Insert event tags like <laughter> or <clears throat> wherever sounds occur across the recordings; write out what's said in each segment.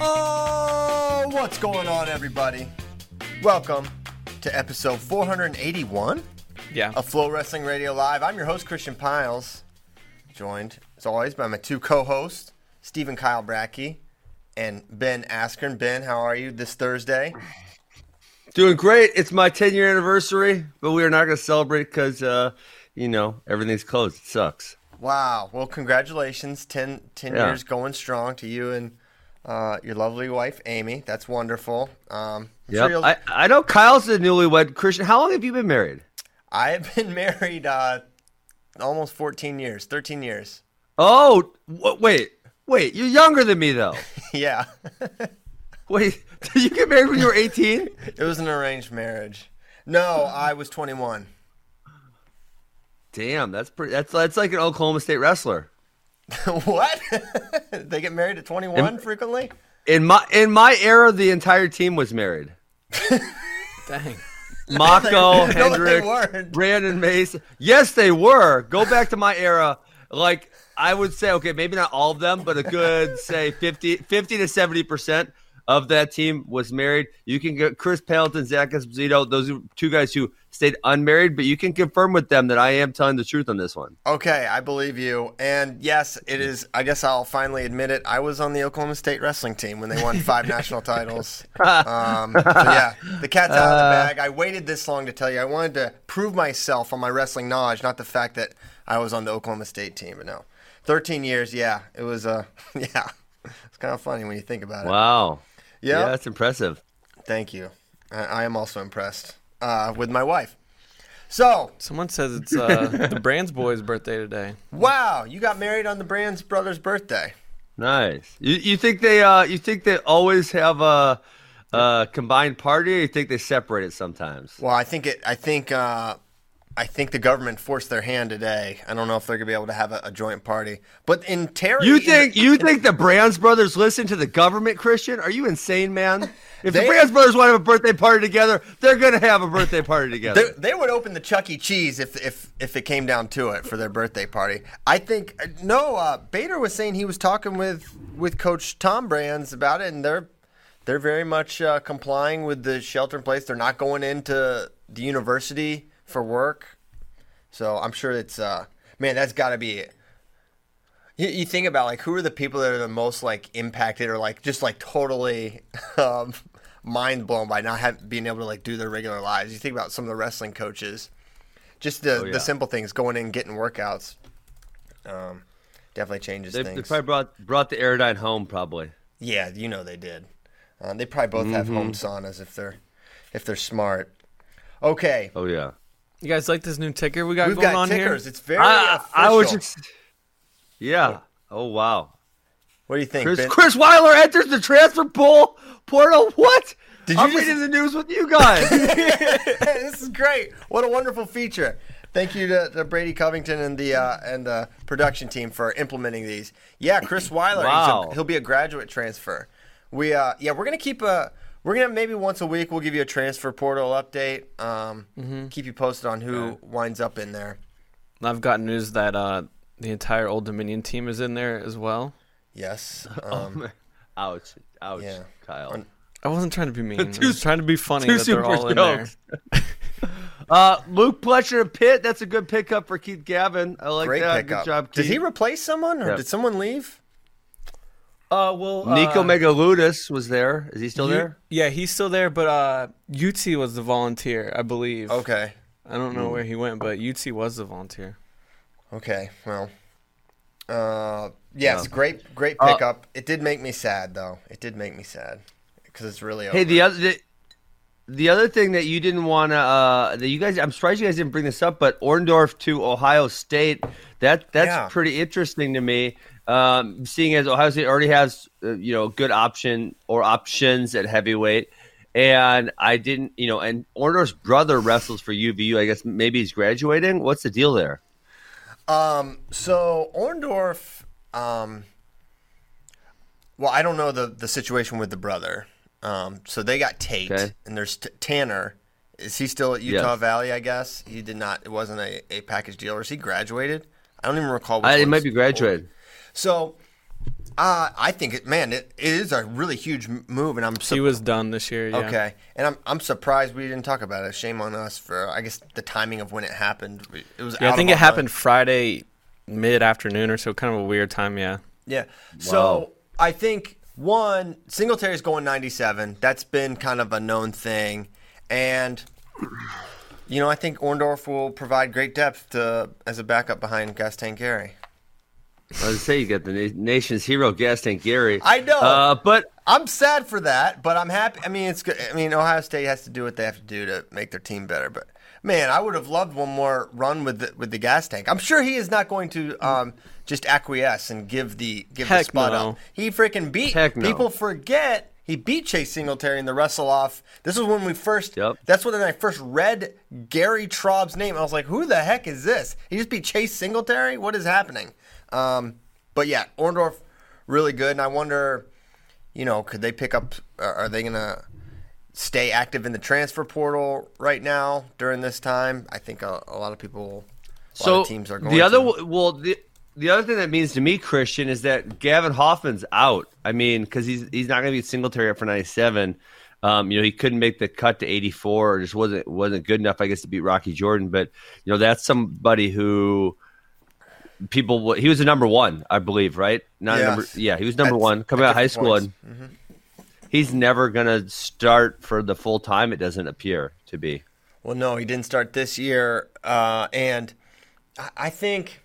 Oh, what's going on, everybody? Welcome to episode 481 Yeah. of Flow Wrestling Radio Live. I'm your host, Christian Pyles, joined, as always, by my two co hosts, Stephen Kyle Brackey and Ben Askren. Ben, how are you this Thursday? Doing great. It's my 10 year anniversary, but we are not going to celebrate because, uh, you know, everything's closed. It sucks. Wow. Well, congratulations. 10, 10 Yeah. years going strong to you and uh, your lovely wife, Amy. That's wonderful. Um, I'm sure I, I know Kyle's a newlywed Christian. How long have you been married? I have been <laughs> married uh, almost 14 years, 13 years. Oh, w- wait. Wait, you're younger than me, though. <laughs> Yeah. <laughs> Wait, did you get married when you were 18? It was an arranged marriage. No, I was 21. Damn, that's pretty. That's that's like an Oklahoma State wrestler. <laughs> what? <laughs> they get married at 21 Am- frequently? In my in my era, the entire team was married. <laughs> Dang. Mako, No, Hendrick, weren't. Brandon Mason. Yes, they were. Go back to my era. Like I would say, okay, maybe not all of them, but a good say 50, 50 to seventy percent of that team was married. You can get Chris Pendleton, Zach Esposito. Those are two guys who stayed unmarried, but you can confirm with them that I am telling the truth on this one. Okay, I believe you. And yes, it is. I guess I'll finally admit it. I was on the Oklahoma State wrestling team when they won <laughs> five national titles. <laughs> Um, so yeah, the cat's out of the bag. I waited this long to tell you. I wanted to prove myself on my wrestling knowledge, not the fact that I was on the Oklahoma State team. But no, 13 years. Yeah, it was. Uh, <laughs> yeah, it's kind of funny when you think about it. Wow. Yeah. Yeah, that's impressive. Thank you. I, I am also impressed uh, with my wife. So, Someone says it's uh, the <laughs> Brands boy's birthday today. wow, you got married on the Brands brothers' birthday. Nice. You, you think they uh you think they always have a, a combined party, or you think they separate it sometimes? Well, I think it. I think. Uh, I think the government forced their hand today. I don't know if they're gonna be able to have a, a joint party. But in Terry, You think you think the Brands brothers listen to the government, Christian? Are you insane, man? If They- the Brands brothers want to have a birthday party together, they're gonna have a birthday party together. they would open the Chuck E. Cheese if if if it came down to it for their birthday party. I think uh, no. Uh, Bader was saying he was talking with with Coach Tom Brands about it, and they're they're very much uh, complying with the shelter in place. They're not going into the university for work, so I'm sure it's uh, man. That's got to be. You, you think about like who are the people that are the most like impacted or like just like totally <laughs> um, mind blown by not have, being able to like do their regular lives. You think about some of the wrestling coaches, just the, Oh, yeah. the simple things going in getting workouts. Um, definitely changes They, they probably brought brought the Airdyne home, probably. Yeah, you know they did. Uh, they probably both have home saunas if they're if they're smart. Okay, Oh yeah. You guys like this new ticker we got we've going got on tickers. here? It's very I, official. I was just. Yeah. Oh wow. what do you think, Chris Ben? Chris Weiler enters the transfer pool portal. What? Did you I'm just- reading the news with you guys. <laughs> this is great. What a wonderful feature. Thank you to, to Brady Covington and the uh, and the production team for implementing these. Yeah, Chris Weiler. he's a- Wow. he'll be a graduate transfer. We uh, yeah, we're gonna keep a. We're gonna maybe once a week we'll give you a transfer portal update. Um, Mm-hmm. Keep you posted on who winds up in there. I've got news that uh, the entire Old Dominion team is in there as well. Yes. <laughs> Oh, Um, ouch. Ouch. yeah. Kyle. Un- I wasn't trying to be mean. <laughs> Two- I was trying to be funny two that they're super all in jokes. there. <laughs> Uh, Luke Pletcher and Pitt. That's a good pickup for Keith Gavin. I like Great that. pickup. Good job, Did Keith. he replace someone, or Yeah. did someone leave? Uh, well, Nico uh, Megaludis was there. Is he still U- there? Yeah, he's still there, but uh, UT was the volunteer, I believe. Okay. I don't know where he went, but UT was the volunteer. Okay. Well. Uh, yes, Yeah. great, great Uh, pickup. it did make me sad, though. It did make me sad because it's really. Hey, the other the, the other thing that you didn't want to uh, that you guys I'm surprised you guys didn't bring this up, but Orndorff to Ohio State that that's Yeah. pretty interesting to me. Um, seeing as Ohio State already has uh, you know good option or options at heavyweight, and I didn't you know and Orndorff's brother wrestles for UVU. I guess maybe he's graduating. What's the deal there? Um, so Orndorff, um, well, I don't know the, the situation with the brother. Um, so they got Tate, Okay. and there's T- Tanner. Is he still at Utah Yes. Valley? I guess he did not. It wasn't a, a package deal, or is he graduated? I don't even recall. I, it might be graduated. So, uh, I think it, man, it, it is a really huge move, and I'm He was done this year. Yeah. okay, and I'm I'm surprised we didn't talk about it. Shame on us for I guess the timing of when it happened. It was Yeah, out I think of it our happened mind. Friday mid afternoon or so, kind of a weird time. Yeah. Yeah. So I think one Singletary's going 97. That's been kind of a known thing, and you know I think Orndorff will provide great depth to as a backup behind Gaston Gary. I was to say you got the nation's hero, Gaston Gary. I know. uh, but I'm sad for that, but I'm happy. I mean, it's good. I mean, Ohio State has to do what they have to do to make their team better. But man, I would have loved one more run with the, with the gas tank. I'm sure he is not going to um, just acquiesce and give the give the Heck spot no. up. He freaking beat. Heck no. People forget he beat Chase Singletary in the wrestle off. This was when we first. Yep. That's when I first read Gary Traub's name. I was like, who the heck is this? He just beat Chase Singletary. What is happening? Um, but yeah, Orndorff really good, and I wonder you know, could they pick up? Are are they going to stay active in the transfer portal right now during this time? I think a, a lot of people, a so lot of teams are going. the other to. well the the other thing that means to me Christian is that Gavin Hoffman's out. I mean because he's he's not going to be Singletary up for ninety seven. Um, you know he couldn't make the cut to eighty four or just wasn't wasn't good enough I guess to beat Rocky Jordan. But you know that's somebody who people he was a number one I believe right not Yes. number yeah he was number At- one coming out of high school points. and he's never to start for the full time. It doesn't appear to be. Well, no, he didn't start this year, uh, and I- I think,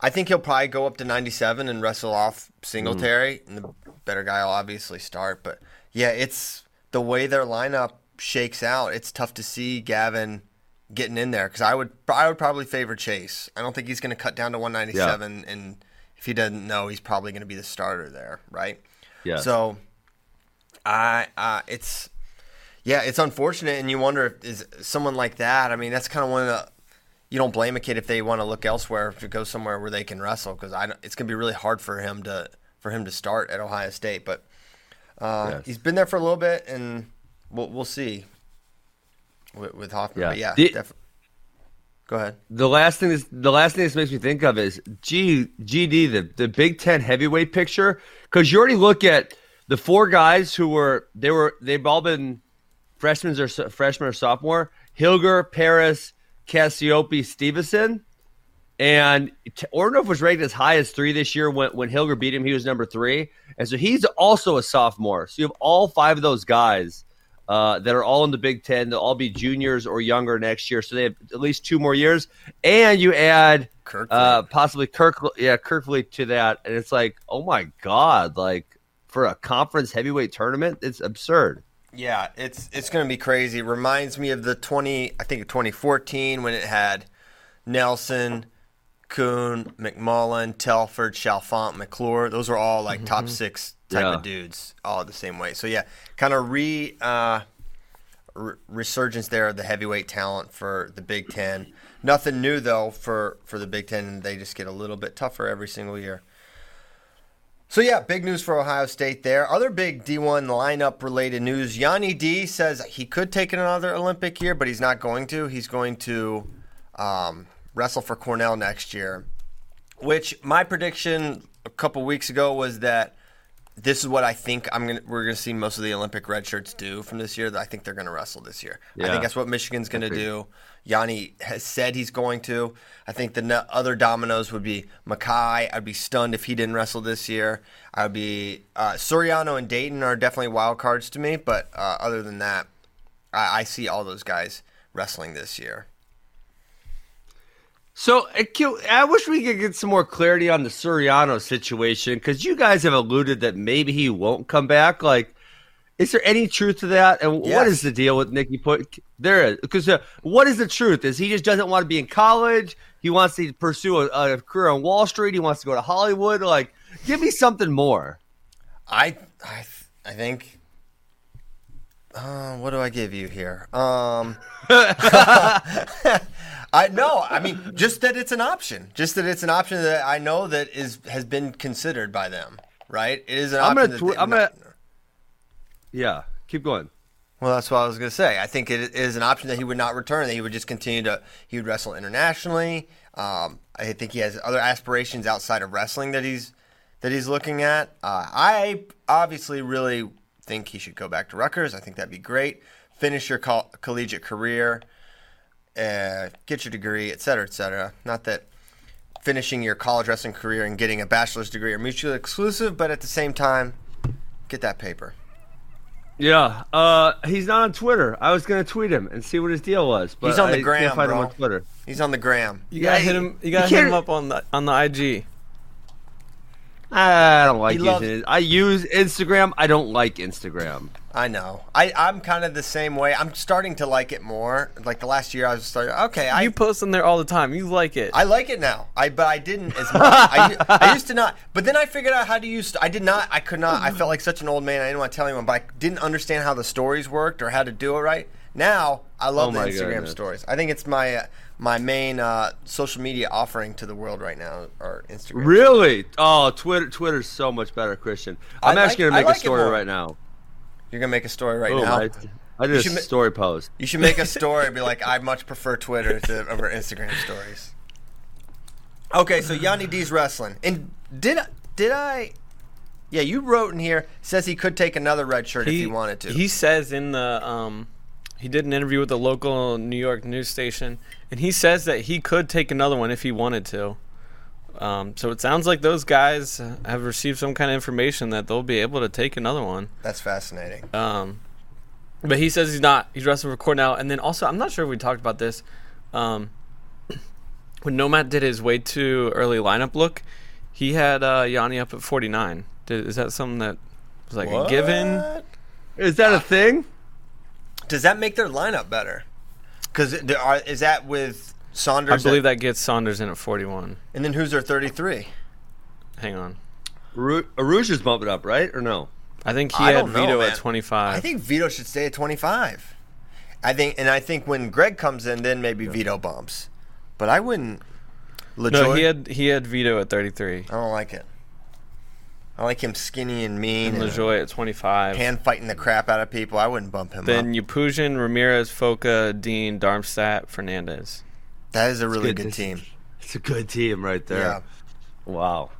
I think he'll probably go up to 97 and wrestle off Singletary, and the better guy will obviously start. But yeah, it's the way their lineup shakes out. It's tough to see Gavin getting in there because I would, I would probably favor Chase. I don't think he's going to cut down to 197, and if he doesn't know, he's probably going to be the starter there, right? Yeah. So, I, uh, it's yeah, it's unfortunate, and you wonder if is someone like that. I mean, that's kind of one of the. You don't blame a kid if they want to look elsewhere to go somewhere where they can wrestle because I it's going to be really hard for him to for him to start at Ohio State. But uh, Yes. he's been there for a little bit, and we'll we'll see with, with Hoffman. Yeah. But yeah, The- def- go ahead. The last thing this the last thing this makes me think of is G GD the the Big Ten heavyweight picture because you already look at the four guys who were they were they've all been freshmen or freshman or sophomore Hilger Parris Cassioppi Stevenson and Orndorff was ranked as high as three this year when when Hilger beat him he was number three and so he's also a sophomore so you have all five of those guys uh, that are all in the Big Ten. They'll all be juniors or younger next year, so they have at least two more years. And you add Kirkland. uh, possibly Kirk, yeah, Kirkley to that, and it's like, oh my god, like for a conference heavyweight tournament, it's absurd. Yeah, it's it's going to be crazy. Reminds me of the 20 I think 2014 when it had Nelson, Coon, McMullan, Telford, Chalfant, McClure. Those were all like top 6 type Yeah. of dudes all the same way. So yeah, kind of re uh re- resurgence there of the heavyweight talent for the Big 10. Nothing new though for for the Big 10 and they just get a little bit tougher every single year. So yeah, big news for Ohio State there. Other big D1 lineup related news. Yianni D says he could take another Olympic year, but he's not going to. He's going to um, wrestle for Cornell next year. Which my prediction a couple weeks ago was that this is what I think I'm gonna we're gonna see most of the Olympic red shirts do from this year. That I think they're gonna wrestle this year. I think that's what Michigan's gonna do. Yianni has said he's going to. I think the no- other dominoes would be Mackay. I'd be stunned if he didn't wrestle this year. I'd be uh, Suriano and Dayton are definitely wild cards to me, but uh, other than that, I, I see all those guys wrestling this year. So uh, I wish we could get some more clarity on the Suriano situation because you guys have alluded that maybe he won't come back. Like, is there any truth to that? And what Yes. is the deal with Nicky Put? There is because uh, what is the truth? Is he just doesn't want to be in college? He wants to pursue a, a career on Wall Street. He wants to go to Hollywood. Like, give me something more. I I I think. Uh, what do I give you here? Um, <laughs> <laughs> <laughs> I know. I mean, just that it's an option. Just that it's an option that I know that is has been considered by them. Right? It is an I'm option. gonna that tw- I'm gonna- Yeah, keep going. Well, that's what I was going to say. I think it is an option that he would not return. That he would just continue to. He would wrestle internationally. Um, I think he has other aspirations outside of wrestling that he's that he's looking at. Uh, I obviously really think he should go back to Rutgers. I think that'd be great. Finish your col- collegiate career, uh, get your degree, et cetera, et cetera. Not that finishing your college wrestling career and getting a bachelor's degree are mutually exclusive, but at the same time, get that paper. Yeah, uh, he's not on Twitter. I was gonna tweet him and see what his deal was, but He's on the I gram, can't find bro. him on Twitter. He's on the gram. You gotta Yeah, hit him. You you gotta hit him up on the on the IG. I don't like He using loves- it. I use Instagram. I don't like Instagram. I know. I, I'm kind of the same way. I'm starting to like it more. Like the last year, I was starting. Okay, I you post on there all the time. You like it. I like it now. I but I didn't as much. I, u- I used to not. But then I figured out how to use. I did not. I could not. I felt like such an old man. I didn't want to tell anyone. But I didn't understand how the stories worked or how to do it right. Now I love Oh the Instagram goodness. stories. I think it's my uh, my main uh, social media offering to the world right now. Or Instagram. Really? Oh, Twitter. Twitter's so much better, Christian. I'm I like- actually gonna make like a story right now. You're gonna make a story right Boom, now. I, I did You a should ma- story post. You should make a <laughs> story and be like, I much prefer Twitter to over Instagram stories. Okay, so Yianni D's wrestling. And did I, did I Yeah, you wrote in here says he could take another red shirt if he wanted to. He says in the um, he did an interview with a local New York news station, and he says that he could take another one if he wanted to. Um, so it sounds like those guys have received some kind of information that they'll be able to take another one. That's fascinating. Um, but he says he's not. He's wrestling for Cornell, and then also I'm not sure if we talked about this. Um, <clears throat> when Nomad did his way too early lineup look, he had uh, Yianni up at 49. Did, is that something that was like a given? What? Is that a thing? Does that make their lineup better? Cuz is that with I believe at- that gets Saunders in at 41. And then who's their 33? Hang on. Ru- Aruj is bumping up, right? Or no? I think he I had know, Vito man. at 25. I think Vito should stay at 25. I think, and I think when Greg comes in, then maybe Vito bumps. But I wouldn't. LaJoy, no, he had he had Vito at 33. I don't like it. I like him skinny and mean And and LaJoy at 25. hand fighting the crap out of people. I wouldn't bump him then up. Yapuzin, Ramirez, Foca, Dean, Darmstadt, Fernandez. That is a really good good team. It's a good team right there. Yeah. Wow.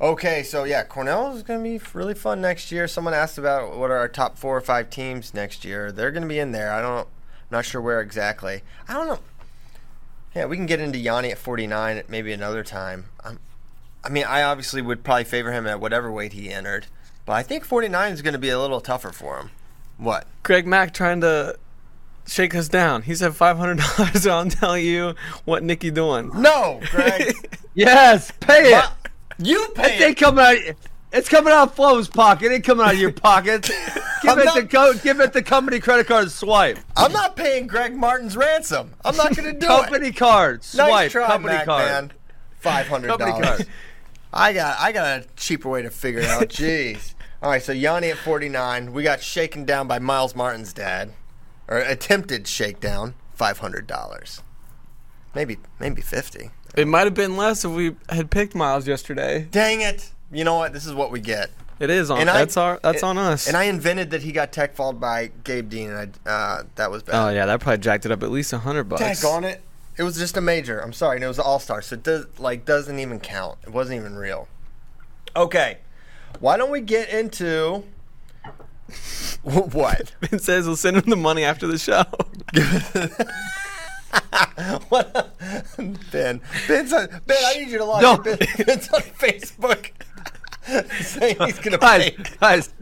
Okay, so yeah, Cornell is going to be really fun next year. Someone asked about what are our top four or five teams next year. They're going to be in there. I don't, I'm not sure where exactly. I don't know. Yeah, we can get into Yianni at 49 at maybe another time. I'm, I mean, I obviously would probably favor him at whatever weight he entered, but I think 49 is going to be a little tougher for him. What? Greg Mack trying to shake us down. He said $500. <laughs> so I'm telling you what Nikki doing. No, Greg. <laughs> Yes, pay it. But you pay It ain't it. coming out. It's coming out of Flo's pocket. It ain't coming out of your <laughs> pocket. give I'm it not- the co- give it the company credit card swipe. I'm not paying Greg Martin's ransom. I'm not going to do it. company it. card swipe. Nice try, company Mac, card. man. Five hundred dollars. I got I got a cheaper way to figure it out. Jeez. All right, so Yianni at 49. We got shaken down by Myles Martin's dad, or attempted shakedown. Five hundred dollars. Maybe maybe fifty. It might have been less if we had picked Myles yesterday. Dang it! You know what? This is what we get. It is on. And I- that's our. That's on us. And I invented that he got tech followed by Gabe Dean, and I uh, that was bad. oh yeah, that probably jacked it up at least a hundred bucks. Tech on it. It was just a major. I'm sorry, and it was an all star, so it does like doesn't even count. It wasn't even real. Okay, why don't we get into <laughs> what? Ben says we'll send him the money after the show. <laughs> what? Ben, Ben's on, Ben, I need you to log No. in. Ben, Ben's on Facebook <laughs> saying he's gonna Guys, pay. guys,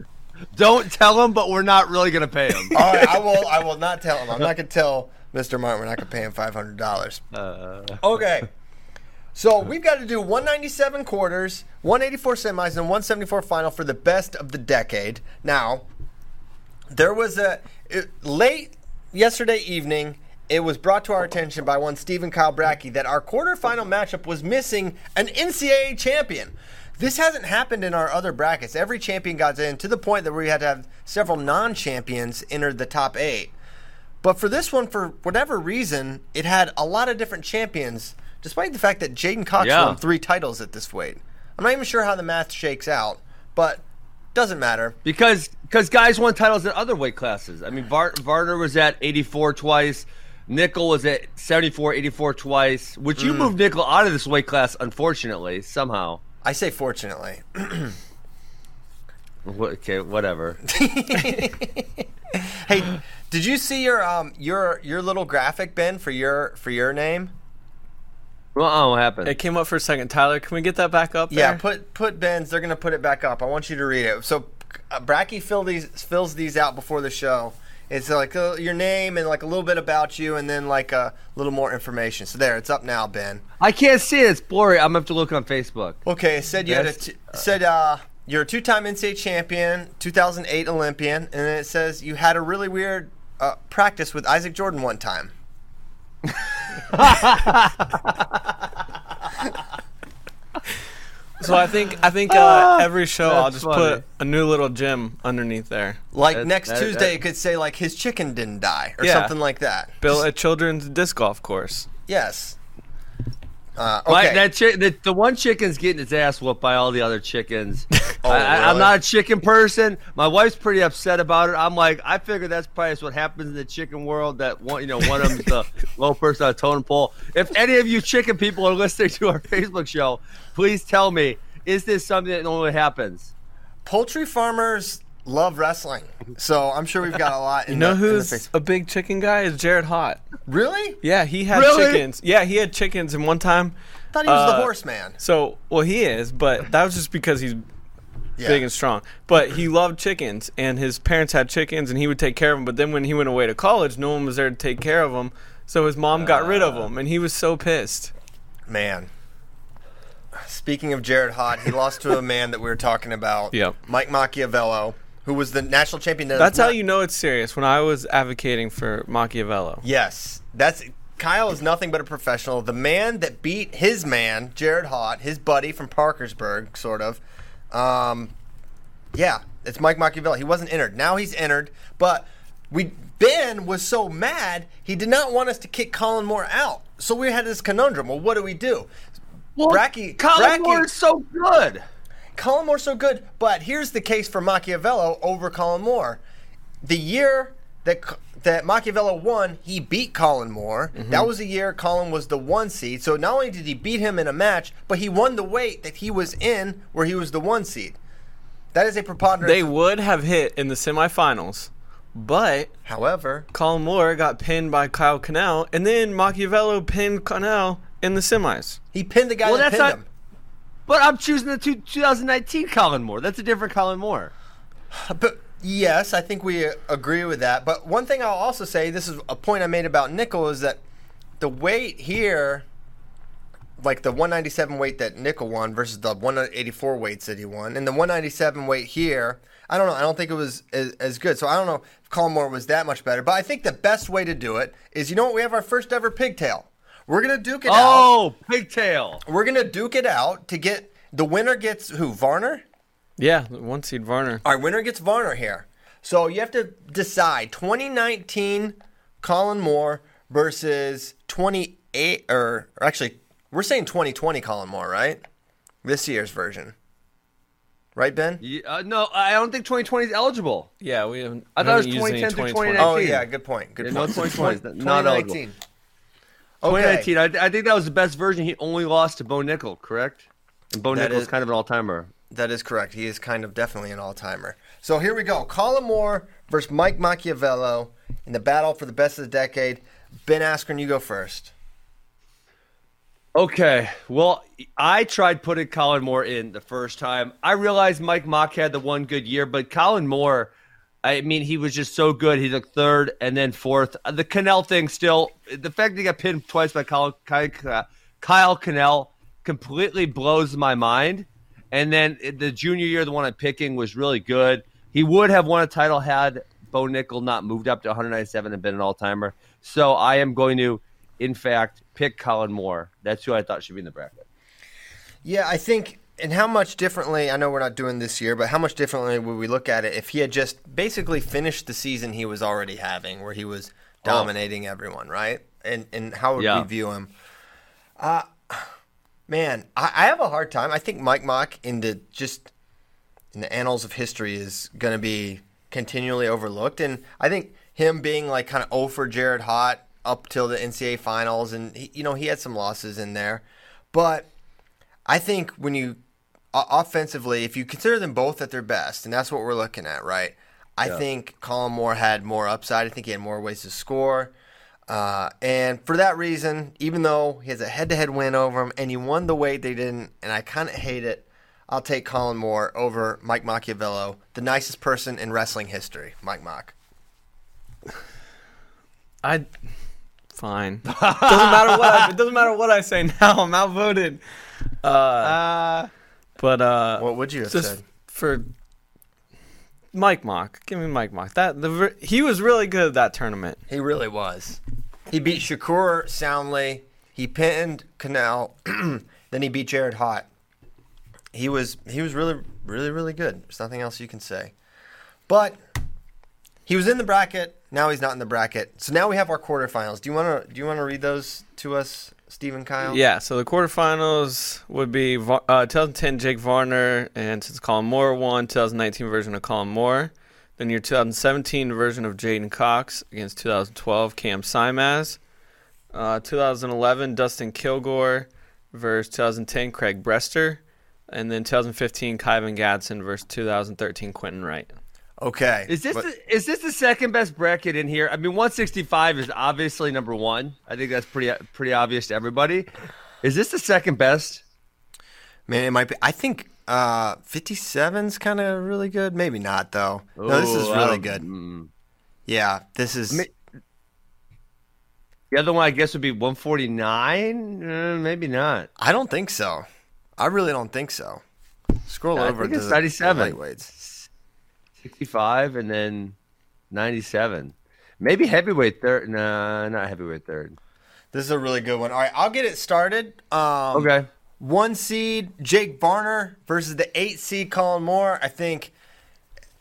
don't tell him, but we're not really gonna pay him. All right, I will. I will not tell him. I'm not gonna tell Mr. Martin. We're not gonna pay him five hundred dollars. Uh, Okay. So we've got to do 197 quarters, 184 semis, and 174 final for the best of the decade. Now, there was a it, late yesterday evening. It was brought to our attention by one Stephen Kyle Brackey that our quarterfinal matchup was missing an NCAA champion. This hasn't happened in our other brackets. Every champion got in to the point that we had to have several non-champions enter the top eight. But for this one, for whatever reason, it had a lot of different champions, despite the fact that J'den Cox Yeah. won three titles at this weight. I'm not even sure how the math shakes out, but doesn't matter. because because guys won titles in other weight classes. I mean, Var- Varner was at 84 twice. Nickal was at 74, 84 twice. Which Mm. you moved Nickal out of this weight class, unfortunately, somehow. I say fortunately. <clears throat> Okay, whatever. <laughs> hey, did you see your um your your little graphic Ben for your for your name? Well, oh, what happened? It came up for a second. Tyler, can we get that back up? Yeah, there? put put Ben's. They're gonna put it back up. I want you to read it. So, uh, Bracky fill these fills these out before the show. It's like uh, your name and like a little bit about you, and then like a little more information. So there, it's up now, Ben. I can't see it. It's blurry. I'm gonna have to look on Facebook. Okay, it said you had a Best, t- said uh you're a two-time NCAA champion, 2008 Olympian, and then it says you had a really weird uh, practice with Isaac Jordan one time. <laughs> <laughs> So I think I think uh, every show I'll just funny. put a new little gem underneath there. Like That- next that- Tuesday, that- it could say like his chicken didn't die or Yeah. something like that. Built a children's disc golf course. Yes. Uh, My- that the, the one chicken's getting its ass whooped by all the other chickens. <laughs> Oh, I, I'm not a chicken person. My wife's pretty upset about it. I'm like, I figure that's probably what happens in the chicken world. That one, you know, one of them's the <laughs> low person on a totem pole. If any of you chicken people are listening to our <laughs> Facebook show, please tell me, is this something that normally happens? Poultry farmers love wrestling, so I'm sure we've got a lot. <laughs> In You know the, the who's a big chicken guy? Is Jared Haught. really? Yeah, he had Really? chickens. Yeah, he had chickens, and one time. I thought he was the Uh, horseman. So, well, he is, but that was just because he's Yeah. big and strong. But he loved chickens, and his parents had chickens, and he would take care of them. But then when he went away to college, no one was there to take care of them. So his mom got rid of them, and he was so pissed. Man. Speaking of Jared Haught, he lost to a man that we were talking about. <laughs> Yep. Mike Macchiavello, who was the national champion. that That's how not- you know it's serious. When I was advocating for Macchiavello, Yes, that's Kyle is nothing but a professional. The man that beat his man, Jared Haught, his buddy from Parkersburg, sort of. Um, yeah, it's Mike Macchiavello. He wasn't entered. Now he's entered, but we Ben was so mad he did not want us to kick Kollin Moore out. So we had this conundrum. Well, what do we do? Well, Bracky- Kollin Bracky- Moore is so good. Kollin Moore's so good, but here's the case for Macchiavello over Kollin Moore. The year that that Macchiavello won, he beat Kollin Moore. Mm-hmm. That was the year Kollin was the one seed. So not only did he beat him in a match, but he won the weight that he was in, where he was the one seed. That is a preponderance. they would have hit in the semifinals, but However, Kollin Moore got pinned by Kyle Conel, and then Macchiavello pinned Conel in the semis. he pinned the guy Well, that that's pinned not- him. But I'm choosing the two, 2019 Kollin Moore. That's a different Kollin Moore. <sighs> But yes, I think we uh, agree with that. But one thing I'll also say, this is a point I made about Nickal, is that the weight here, like the 197 weight that Nickal won versus the 184 weights that he won, and the 197 weight here, I don't know. I don't think it was as, as good. So I don't know if Kollin Moore was that much better. But I think the best way to do it is, you know what? We have our first ever pigtail. We're gonna duke it out. Oh, pigtail. We're gonna duke it out to get the winner gets who? Varner. Yeah, one seed Varner. Our winner gets Varner here. So you have to decide 2019 Kollin Moore versus 28 or, or actually we're saying 2020 Kollin Moore, right? This year's version. Right, Ben? Yeah, uh, no, I don't think 2020 is eligible. Yeah, we haven't. I thought it was 2010 through 2020. 2019. Oh yeah, good point. Good Yeah, no point. 2020, not eligible. 2019. Okay. I, I think that was the best version. He only lost to Bo Nickal, correct? And Bo That Nickal's is- kind of an all-timer. That is correct. He is kind of definitely an all timer. So here we go. Kollin Moore versus Mike Macchiavello in the battle for the best of the decade. Ben Askren, you go first. Okay, well, I tried putting Kollin Moore in the first time. I realized Mike Mock had the one good year, but Kollin Moore, I mean, he was just so good. He took third and then fourth. Uh, The Conel thing still, the fact that he got pinned twice by Kyle, Kyle, Kyle Conel completely blows my mind. And then the junior year, the one I'm picking was really good. He would have won a title had Bo Nickal not moved up to 197 and been an all timer. So I am going to, in fact, pick Kollin Moore. That's who I thought should be in the bracket. Yeah, I think, and how much differently, I know we're not doing this year, but how much differently would we look at it if he had just basically finished the season he was already having, where he was dominating everyone, right? And and how would Yeah. we view him? Uh, man, I, I have a hard time. I think Mike Mock in the just in the annals of history is going to be continually overlooked, and I think him being like kind of over Jared Haught up till the NCAA finals, and he, you know he had some losses in there, but I think when you offensively, if you consider them both at their best, and that's what we're looking at, right? I think Kollin Moore had more upside. I think he had more ways to score. Uh, and for that reason, even though he has a head to head win over him and he won the weight they didn't, and I kind of hate it, I'll take Kollin Moore over Mike Macchiavello, the nicest person in wrestling history, Mike Mach. I fine. doesn't matter what I, it <laughs> doesn't matter what I say now. I'm outvoted. Uh, Uh, but uh, What would you have just said? for Mike Mock, give me Mike Mock. That the he was really good at that tournament. He really was. He beat Shakur soundly. He pinned Conel. <clears throat> then he beat Jared Haught. He was he was really really really good. There's nothing else you can say. But he was in the bracket. Now he's not in the bracket. So now we have our quarterfinals. Do you want to do you want to read those to us, Stephen Kyle? Yeah, so the quarterfinals would be uh, 2010 Jake Varner and since Kollin Moore won, 2019 version of Kollin Moore. Then your 2017 version of J'den Cox against 2012 Cam Simaz. Uh, 2011 Dustin Kilgore versus 2010 Craig Brester. And then 2015 Kyven Gadson versus 2013 Quentin Wright. Okay. is this But- the, is this the second best bracket in here? I mean, 165 is obviously number one. I think that's pretty pretty obvious to everybody. Is this the second best? Man, it might be. I think uh, 57's kind of really good. Maybe not though. no, this is really good. mm. Yeah, this is. Ma- The other one, I guess, would be 149. Uh, maybe not. I don't think so. I really don't think so. Scroll I over think to it's the- 97. the lightweights. 65 and then 97. Maybe heavyweight third. No, not heavyweight third. This is a really good one. All right, I'll get it started. Um, Okay. One seed Jake Varner versus the eight seed Kollin Moore. I think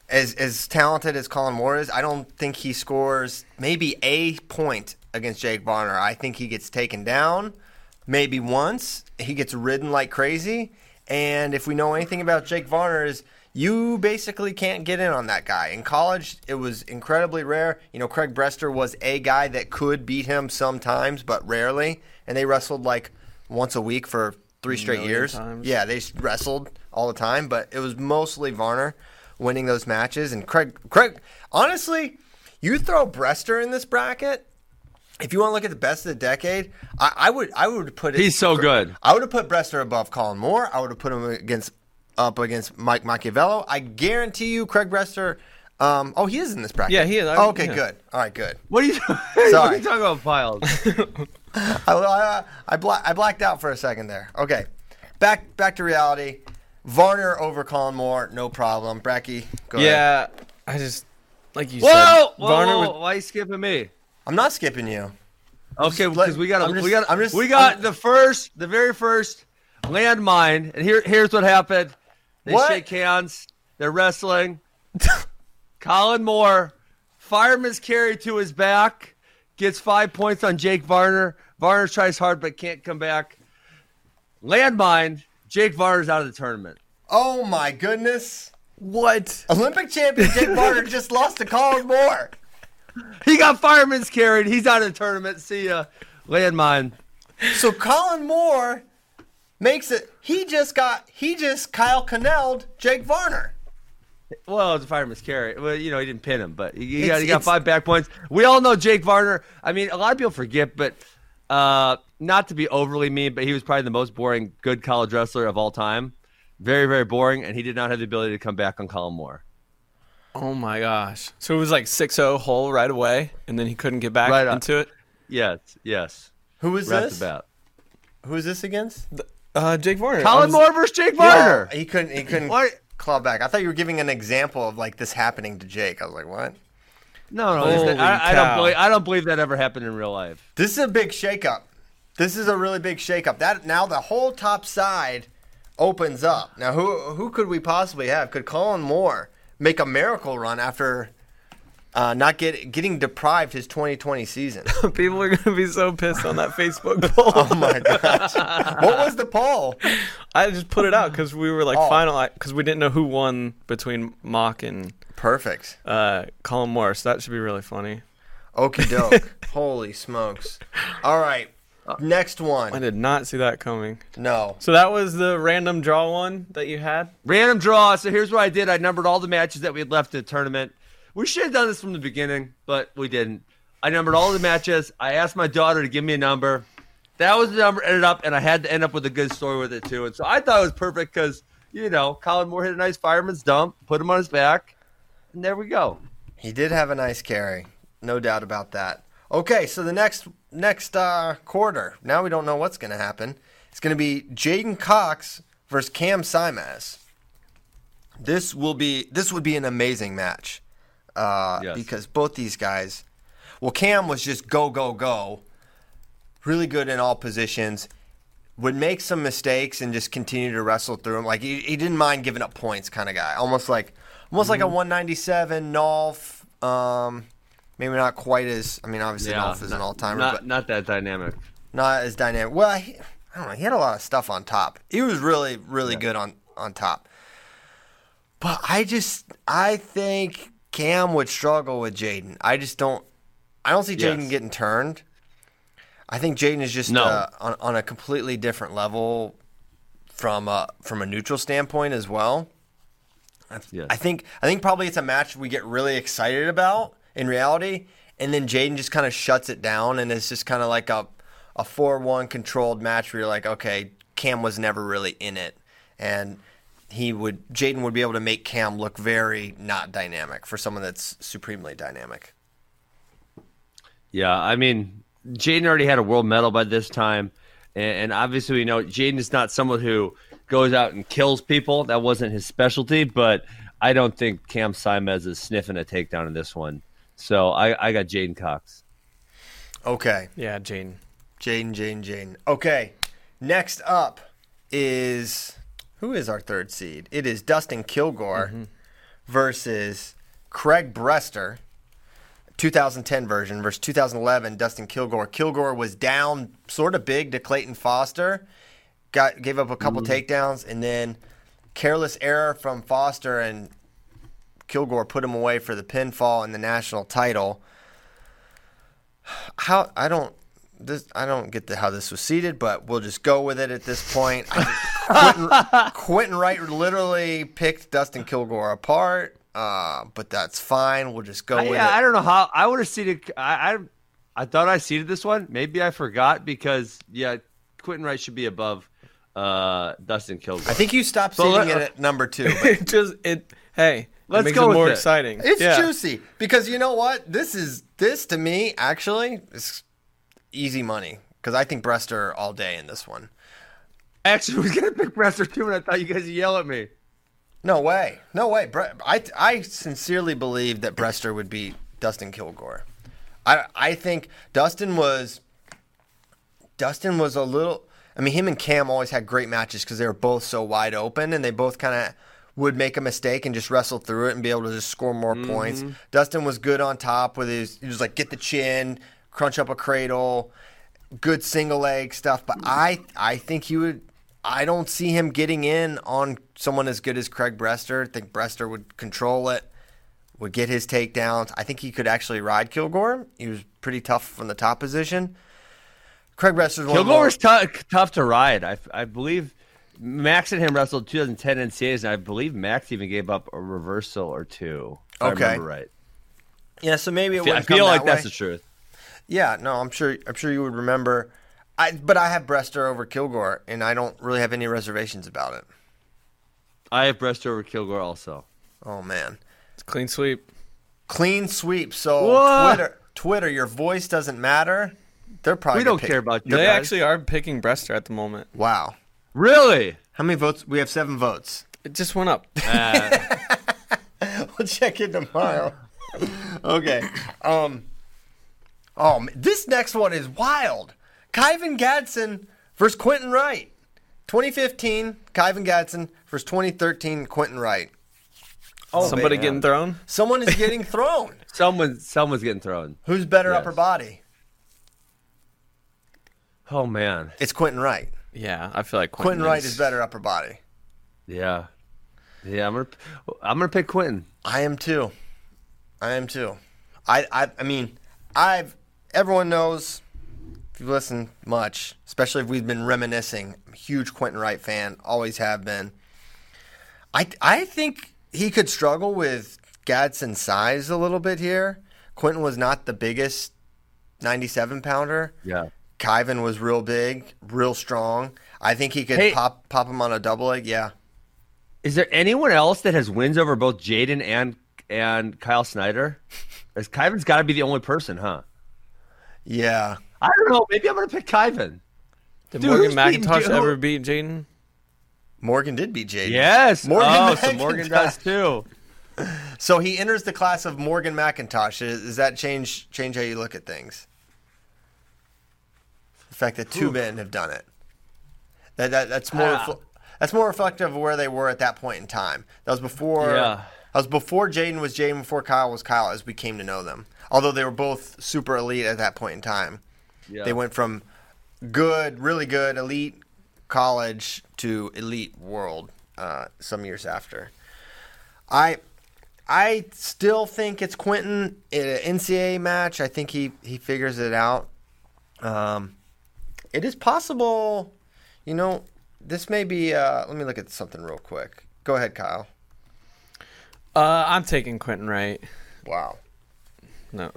as as talented as Kollin Moore is, I don't think he scores maybe a point against Jake Varner. I think he gets taken down maybe once. He gets ridden like crazy. And if we know anything about Jake Varner is you basically can't get in on that guy. In college, it was incredibly rare. You know, Craig Brester was a guy that could beat him sometimes, but rarely. And they wrestled like once a week for three straight years. times. Yeah, they wrestled all the time, but it was mostly Varner winning those matches. And Craig, Craig, honestly, you throw Brester in this bracket. If you want to look at the best of the decade, I, I would I would put it. He's so good. I would have put Brester above Kollin Moore. I would have put him against up against Mike Macchiavello. I guarantee you, Craig Brester. Um, oh, he is in this bracket. Yeah, he is. I- Oh, okay, yeah. good. All right, good. What are you, <laughs> what are you talking about, Pyles? <laughs> I, I, I, bla- I blacked out for a second there. Okay, back back to reality. Varner over Kollin Moore, no problem. Bracky, go ahead. Yeah, I just like you whoa, said. whoa, Varner whoa, was- why are you skipping me? I'm not skipping you. Okay, because we got we got I'm just- we got I'm- the first, the very first landmine, and here here's what happened. They What? shake hands. They're wrestling. <laughs> Kollin Moore, fireman's carry to his back, gets five points on Jake Varner. Varner tries hard but can't come back. Landmine, Jake Varner's out of the tournament. Oh my goodness! what? Olympic champion Jake Varner <laughs> just lost to Kollin Moore. He got fireman's carried. He's out of the tournament. See ya. Landmine. So Kollin Moore makes it. He just got. He just Kyle Cannelled Jake Varner. Well, it's a fireman's carry. Well, you know, he didn't pin him, but he, he got, he got five back points. We all know Jake Varner. I mean, a lot of people forget, but uh, not to be overly mean, but he was probably the most boring good college wrestler of all time. Very, very boring, and he did not have the ability to come back on Kollin Moore. Oh my gosh! So it was like 6-0 hole right away, and then he couldn't get back Right on. into it. Yes, yes. Who is Right this? about. Who is this against? Uh, Jake Varner. Kollin was- Moore versus Jake Varner. Oh, he couldn't. He couldn't What? claw back. I thought you were giving an example of like this happening to Jake. I was like, what? No, no, Holy I, I don't believe. I don't believe that ever happened in real life. This is a big shakeup. This is a really big shakeup. That now the whole top side opens up. Now who who could we possibly have? Could Kollin Moore make a miracle run after uh, not get getting deprived his 2020 season? <laughs> People are gonna be so pissed on that Facebook <laughs> poll. oh my gosh! what was the poll? I just put it out because we were like Oh. final because we didn't know who won between Mock and Perfect. uh, Colin Morris. That should be really funny. Okie doke. <laughs> Holy smokes! All right, next one. I did not see that coming. No. So that was the random draw one that you had. Random draw. So here's what I did. I numbered all the matches that we had left in the tournament. We should have done this from the beginning, but we didn't. I numbered all the matches. I asked my daughter to give me a number. That was the number ended up, and I had to end up with a good story with it too. And so I thought it was perfect because you know Kollin Moore hit a nice fireman's dump, put him on his back, and there we go. He did have a nice carry, no doubt about that. Okay, so the next next uh, quarter, now we don't know what's going to happen. It's going to be J'den Cox versus Cam Simaz. This will be this would be an amazing match uh, Yes. because both these guys. Well, Cam was just go go go, really good in all positions. Would make some mistakes and just continue to wrestle through them. Like he, he didn't mind giving up points, kind of guy. Almost like almost like a 197 Nolf. Um, maybe not quite as. I mean, obviously Nolf is an all timer, Not but not that dynamic. not as dynamic. Well, he, I don't know. He had a lot of stuff on top. He was really, really good on on top. But I just, I think Cam would struggle with J'den. I just don't. I don't see J'den Yes. getting turned. I think J'den is just No. uh, on, on a completely different level from uh, from a neutral standpoint as well. I, Yes. I think I think probably it's a match we get really excited about in reality, and then J'den just kind of shuts it down, and it's just kind of like a a four one controlled match where you're like, okay, Cam was never really in it, and he would J'den would be able to make Cam look very not dynamic for someone that's supremely dynamic. Yeah, I mean, J'den already had a world medal by this time, and, and obviously we know J'den is not someone who goes out and kills people. That wasn't his specialty, but I don't think Cam Simaz is sniffing a takedown in this one. So I, I got J'den Cox. Okay, Yeah, J'den. J'den, J'den, J'den. Okay, next up is who is our third seed? It is Dustin Kilgore mm-hmm. versus Craig Brester. 2010 version versus 2011 Dustin Kilgore. Kilgore was down sort of big to Clayton Foster, got gave up a couple mm-hmm. takedowns, and then careless error from Foster and Kilgore put him away for the pinfall and the national title. How I don't this I don't get the, how this was seated, but we'll just go with it at this point. <laughs> Quentin, Quentin Wright literally picked Dustin Kilgore apart, uh, but that's fine. We'll just go I, with yeah, I don't know how I would have seated. I, I I thought I seated this one. Maybe I forgot because yeah, Quentin Wright should be above uh, Dustin Kilgore. I think you stopped So seating let- it at number two. <laughs> But it just it. Hey, Let's it makes go it with more it. exciting. It's yeah. juicy because you know what? This is this to me actually is easy money because I think Brester all day in this one. I actually was gonna pick Brester too, and I thought you guys would yell at me. No way, no way. Bre- I I sincerely believe that Brester would beat Dustin Kilgore. I I think Dustin was Dustin was a little. I mean, him and Cam always had great matches because they were both so wide open, and they both kind of would make a mistake and just wrestle through it and be able to just score more points. Mm-hmm. Dustin was good on top with his. He was like get the chin, crunch up a cradle, good single leg stuff. But mm-hmm. I I think he would. I don't see him getting in on someone as good as Craig Brester. I think Brester would control it, would get his takedowns. I think he could actually ride Kilgore. He was pretty tough from the top position. Craig Brester's one of the Kilgore more- was tou- tough to ride. I, I believe Max and him wrestled 2010 NCAs, and I believe Max even gave up a reversal or two. If I Okay. remember right. Yeah, so maybe it I wouldn't feel come like that that's way. the truth. Yeah, no, I'm sure. I'm sure you would remember. I but I have Brester over Kilgore, and I don't really have any reservations about it. I have Brester over Kilgore also. Oh man, It's clean sweep. clean sweep. So What? Twitter, Twitter, your voice doesn't matter. They're probably We don't pick- care about you They guys. actually are picking Brester at the moment. Wow, Really? how many votes? We have seven votes. It just went up. Uh, <laughs> <laughs> we'll check it tomorrow. <laughs> okay. Um. Oh, this next one is wild. Kyven Gadson versus Quentin Wright. 2015, Kyven Gadson versus 2013, Quentin Wright. Oh, Somebody man. getting thrown. Someone is getting thrown. <laughs> someone, someone's getting thrown. Who's better Yes. upper body? Oh man. It's Quentin Wright. Yeah, I feel like Quentin Quentin Wright is better upper body. Yeah. Yeah. I'm gonna. I'm gonna pick Quentin. I am too. I am too. I, I I mean, I've everyone knows if you listen much, especially if we've been reminiscing. I'm a huge Quentin Wright fan, always have been. I I think he could struggle with Gadson's size a little bit here. Quentin was not the biggest 97 pounder. Yeah. Kyven was real big, real strong. I think he could Hey- pop pop him on a double leg. Yeah. Is there anyone else that has wins over both J'den and and Kyle Snyder? As Kyven's got to be the only person, huh? Yeah. I don't know. Maybe I'm gonna pick Kyven. Did Dude, Morgan who's beating McIntosh ever beat J'den? Morgan did beat J'den. Yes. Morgan oh, so Morgan McIntosh. does too. So he enters the class of Morgan McIntosh. Does does that change change how you look at things? The fact that two men have done it. That, that that's more Ah. refl- that's more reflective of where they were at that point in time. That was before. Yeah. That was before J'den was J'den, before Kyle was Kyle, as we came to know them. Although they were both super elite at that point in time. Yeah. They went from good, really good, elite college to elite world uh, some years after. I I still think it's Quentin in an NCAA match. I think he, he figures it out. Um, it is possible, you know, this may be. Uh, let me look at something real quick. Go ahead, Kyle. Uh, I'm taking Quentin Wright. Wow. No,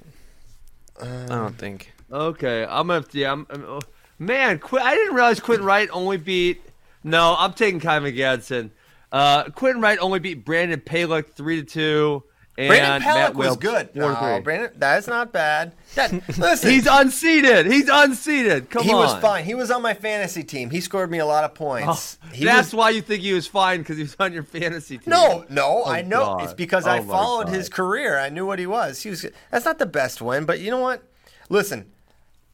I don't think. Okay, I'm gonna. Yeah, I'm, I'm- oh, man, Qu- I didn't realize Quentin Wright only beat. No, I'm taking Kyven Gadson. Uh, Quentin Wright only beat Brandon Palick three to two. And Brandon Matt Palick was Welch good. four No. Oh, Brandon, that's not bad. That, <laughs> listen, He's unseated. He's unseated. Come he on. He was fine. He was on my fantasy team. He scored me a lot of points. Oh, he That's was, why you think he was fine because he was on your fantasy team. No, no, oh, I know. God. It's because Oh I followed God. his career. I knew what he was. He was. That's not the best win, but you know what? Listen,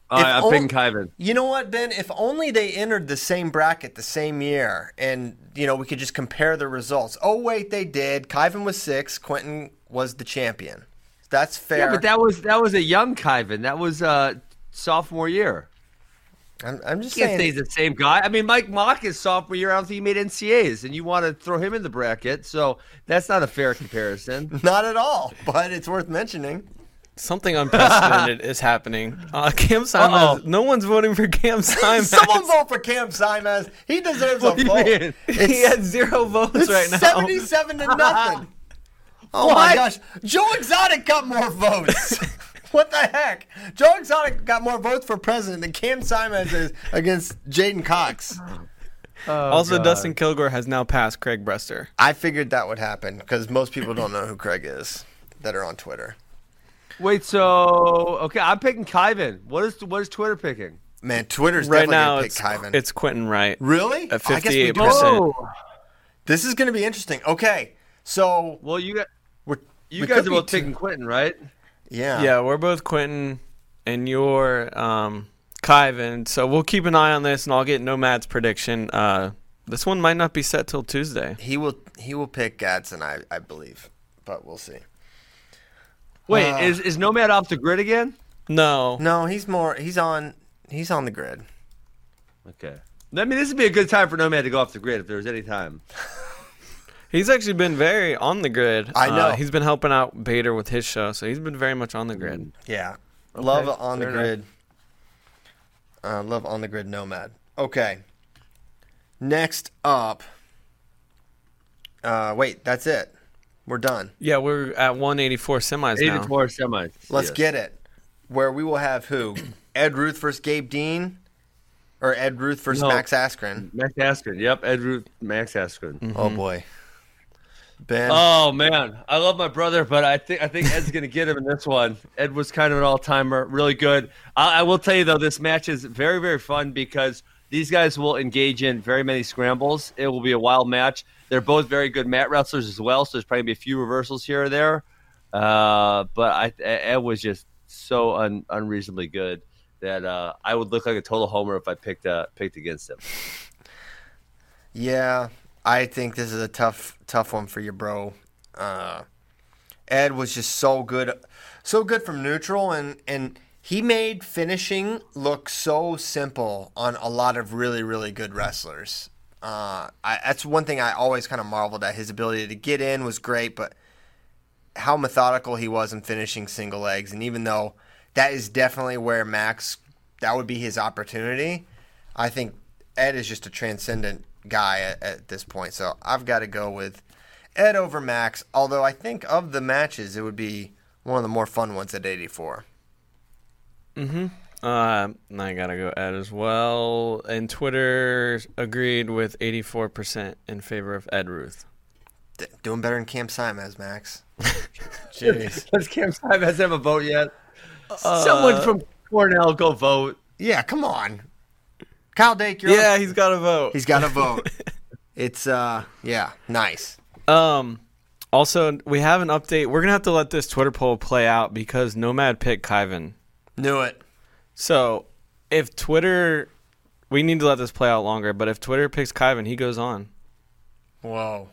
All right, if I'm on- picking Kyven. You know what, Ben? If only they entered the same bracket the same year, and you know we could just compare the results. Oh wait, they did. Kyven was six. Quentin was the champion. That's fair. Yeah, but that was that was a young Kyven. That was uh, sophomore year. I'm, I'm just Can't saying. say he's the same guy. I mean, Mike Mock is sophomore year. I don't think he made NCAs, and you want to throw him in the bracket. So that's not a fair comparison. <laughs> Not at all, but it's worth mentioning. Something unprecedented <laughs> is happening. Uh, Cam Simaz. Uh-oh. No one's voting for Cam <laughs> Simaz. Someone vote for Cam Simaz. He deserves What a do vote. he had zero votes It's right now. seventy-seven to nothing. Oh my gosh, Joe Exotic got more votes. <laughs> what the heck? Joe Exotic got more votes for president than Cam Simaz is against J'den Cox. <laughs> Oh, also, God. Dustin Kilgore has now passed Craig Brester. I figured that would happen because most people don't know who Craig is that are on Twitter. Wait, so okay, I'm picking Kyven. What is what is Twitter picking? Man, Twitter's Right definitely now, pick it's Kyven. it's Quentin Wright. really at I guess we 58%. do. Oh. This is going to be interesting. Okay, so Well, you got we're, you we guys are both two- picking Quentin, right? Yeah. Yeah, we're both Quentin, and you're um, Kyven. So we'll keep an eye on this, and I'll get Nomad's prediction. Uh, this one might not be set till Tuesday. He will. He will pick Gadson, I, I believe, but we'll see. Wait, Uh. is is Nomad off the grid again? No, No, he's more. He's on. He's on the grid. Okay. I mean, this would be a good time for Nomad to go off the grid if there was any time. <laughs> he's actually been very on the grid. I know. Uh, he's been helping out Bader with his show, so he's been very much on the grid. Yeah, love on the fair grid. Uh, love on the grid nomad. Okay. Next up. Uh, wait, that's it. We're done. Yeah, we're at 184 semis now. 84 semis. Let's yes. get it. Where we will have who? <clears throat> Ed Ruth versus Gabe Dean, or Ed Ruth versus No. Max Askren. Max Askren. Yep, Ed Ruth, Max Askren. Oh boy. Ben. Oh man, I love my brother, but I think I think Ed's gonna get him in this one. Ed was kind of an all timer, really good. I, I will tell you though, this match is very very fun because these guys will engage in very many scrambles. It will be a wild match. They're both very good mat wrestlers as well, so there's probably gonna be a few reversals here or there. Uh, but I, Ed was just so un, unreasonably good that uh, I would look like a total homer if I picked uh, picked against him. Yeah, I think this is a tough, tough one for you, bro. Uh, Ed was just so good, so good from neutral, and and he made finishing look so simple on a lot of really, really good wrestlers. Uh, I, that's one thing I always kind of marveled at. His ability to get in was great, but how methodical he was in finishing single legs, and even though that is definitely where Max, that would be his opportunity. I think Ed is just a transcendent guy at, at this point. So I've got to go with Ed over Max. Although I think of the matches, it would be one of the more fun ones at 84. Uh, I gotta go Ed as well. And Twitter agreed with 84% in favor of Ed Ruth. D- doing better than Cam Simaz, Max. <laughs> Jeez. Does Cam Simaz have a vote yet? Someone from Cornell go vote. Yeah, come on. Kyle Dake, you're Yeah, on- he's got a vote. he's got a vote. <laughs> it's uh, yeah, nice. Um, also, we have an update. We're gonna have to let this Twitter poll play out because Nomad picked Kyven. Knew it. So, if Twitter, we need to let this play out longer. But if Twitter picks Kyven, he goes on. Whoa,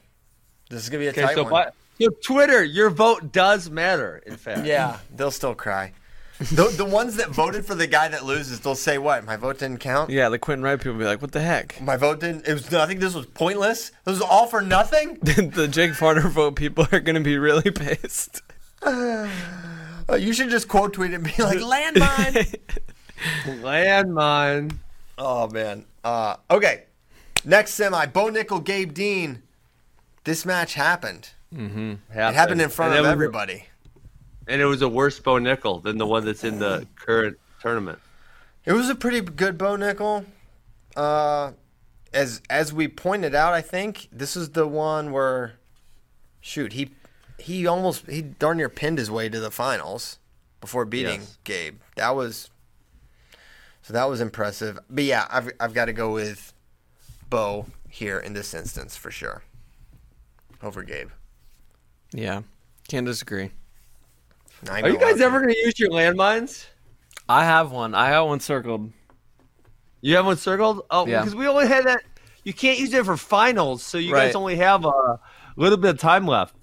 this is gonna be a Okay, tight so, one. what, so Twitter, your vote does matter. In fact, Yeah, they'll still cry. <laughs> the, the ones that voted for the guy that loses, they'll say, "What? My vote didn't count. Yeah, the Quentin Wright people be like, "What the heck?" My vote didn't. It was. I think this was pointless. This was all for nothing." <laughs> the Jake Varner vote people are gonna be really <laughs> pissed. <sighs> Uh, you should just quote tweet it and be like, "Landmine." landmine. oh man. Uh, okay. Next semi: Bo Nickal, Gabe Dean. This match happened. Happened. It happened in front And of everybody. And it was a worse Bo Nickal than the one that's in the current tournament. It was a pretty good Bo Nickal. Uh, as as we pointed out, I think this is the one where, shoot, he he almost he darn near pinned his way to the finals before beating Yes. Gabe. That was so that was impressive. But yeah, I've I've got to go with Bo here in this instance for sure over Gabe. Yeah, can't disagree. Now I Are you guys ever going to use your landmines? I have one. I have one circled. You have one circled? Oh, Yeah. because we only had that. You can't use it for finals, so you Right. guys only have a little bit of time left.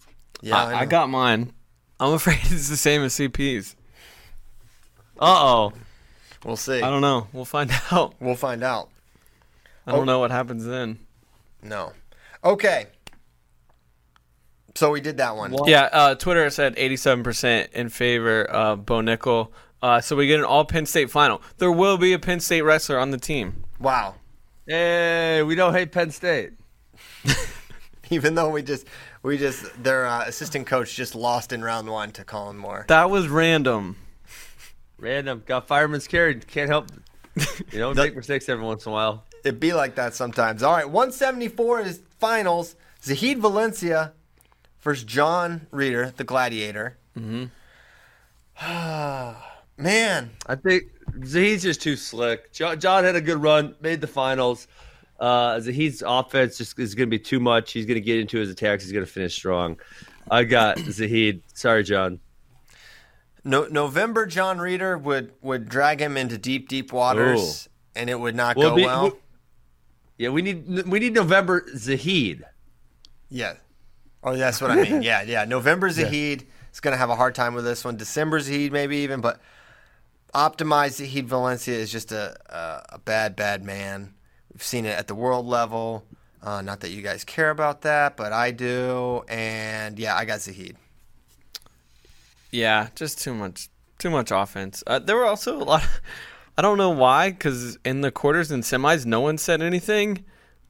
Yeah, I, I know. got mine. I'm <laughs> afraid it's the same as CP's. Uh oh. We'll see. I don't know. We'll find <laughs> out. We'll find out. I don't Oh. know what happens then. No. Okay. So we did that one. Yeah, uh, Twitter said 87% in favor of Bo Nickal. Uh, so we get an all Penn State final. There will be a Penn State wrestler on the team. Wow. Hey, we don't hate Penn State. <laughs> Even though we just we just their uh, assistant coach just lost in round one to Colin Moore. That was random. Random. Got fireman's carry. Can't help. You <laughs> know, make mistakes every once in a while. It'd be like that sometimes. All right, 174 is finals. Zahid Valencia versus John Reeder, the Gladiator. Mm-hmm. <sighs> Man, I think Zahid's just too slick. John, John had a good run, made the finals. Uh, Zahid's offense just is going to be too much. He's going to get into his attacks. He's going to finish strong. I got <coughs> Zahid. Sorry, John. no, November John Reeder would would drag him into deep, deep waters, and it would not Well, go be- well. Yeah, we need we need November Zahid. Yeah. Oh, that's what I mean. <laughs> Yeah, yeah. November Zahid is going to have a hard time with this one. December Zahid, maybe even, but optimized Zahid Valencia is just a, a, a bad, bad man. We've seen it at the world level. Uh, not that you guys care about that, but I do. And yeah, I got Zahid. Yeah, just too much, too much offense. Uh, there were also a lot. Of, <laughs> I don't know why, because in the quarters and semis, no one said anything.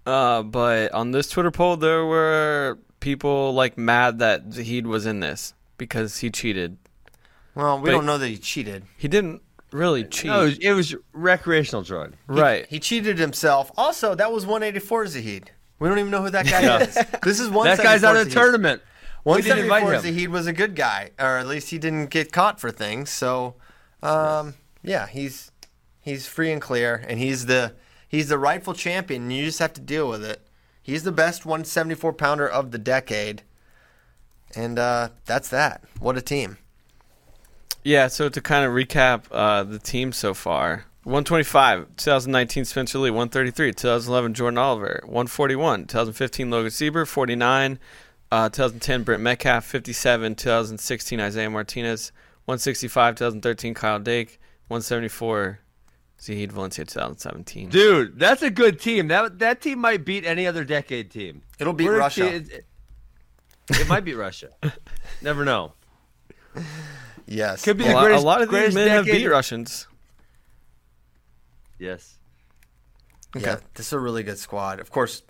Uh, but on this Twitter poll, there were people like mad that Zahid was in this because he cheated. Well, we But- don't know that he cheated. He didn't really cheat, No, it was, it was recreational drug. right? He cheated himself. Also, that was 184 Zahid. We don't even know who that guy is. <laughs> This is one. That guy's out of the tournament. We didn't invite 174 him. Zahid was a good guy, or at least he didn't get caught for things. So, um, yeah, he's he's free and clear, and he's the he's the rightful champion. And you just have to deal with it. He's the best 174 pounder of the decade, and uh, that's that. What a team! Yeah, so to kind of recap uh, the team so far 125, 2019 Spencer Lee, 133, 2011 Jordan Oliver, 141, 2015 Logan Stieber, 49, uh, 2010 Brent Metcalf, 57, 2016 Isaiah Martinez, 165, 2013 Kyle Dake, 174 Zahid Valencia, 2017. Dude, that's a good team. That that team might beat any other decade team. It'll beat We're Russia. te- It, it might beat Russia. <laughs> Never know. Yes, Could be a, the lot, a lot of these greatest men have decade- beat Russians. Yes. Yeah, this is a really good squad. Of course,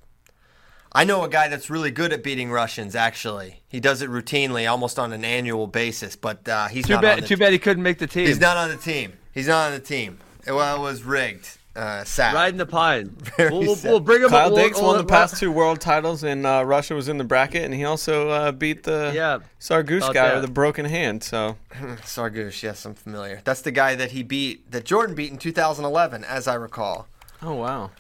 I know a guy that's really good at beating Russians. Actually, he does it routinely, almost on an annual basis. But uh, he's Too not on bad. the Too bad he couldn't make the team. He's not on the team. He's not on the team. Well, it was rigged. Uh, sad. riding the pine. <laughs> Very We'll, we'll, sad. we'll bring him. Kyle we'll, Dix we'll- won the we'll- past two world titles, and uh, Russia was in the bracket, and he also uh, beat the Yeah, Sargoose guy that. with a broken hand. So <clears throat> Sargouche, yes, I'm familiar. That's the guy that he beat, that Jordan beat in 2011, as I recall. Oh wow!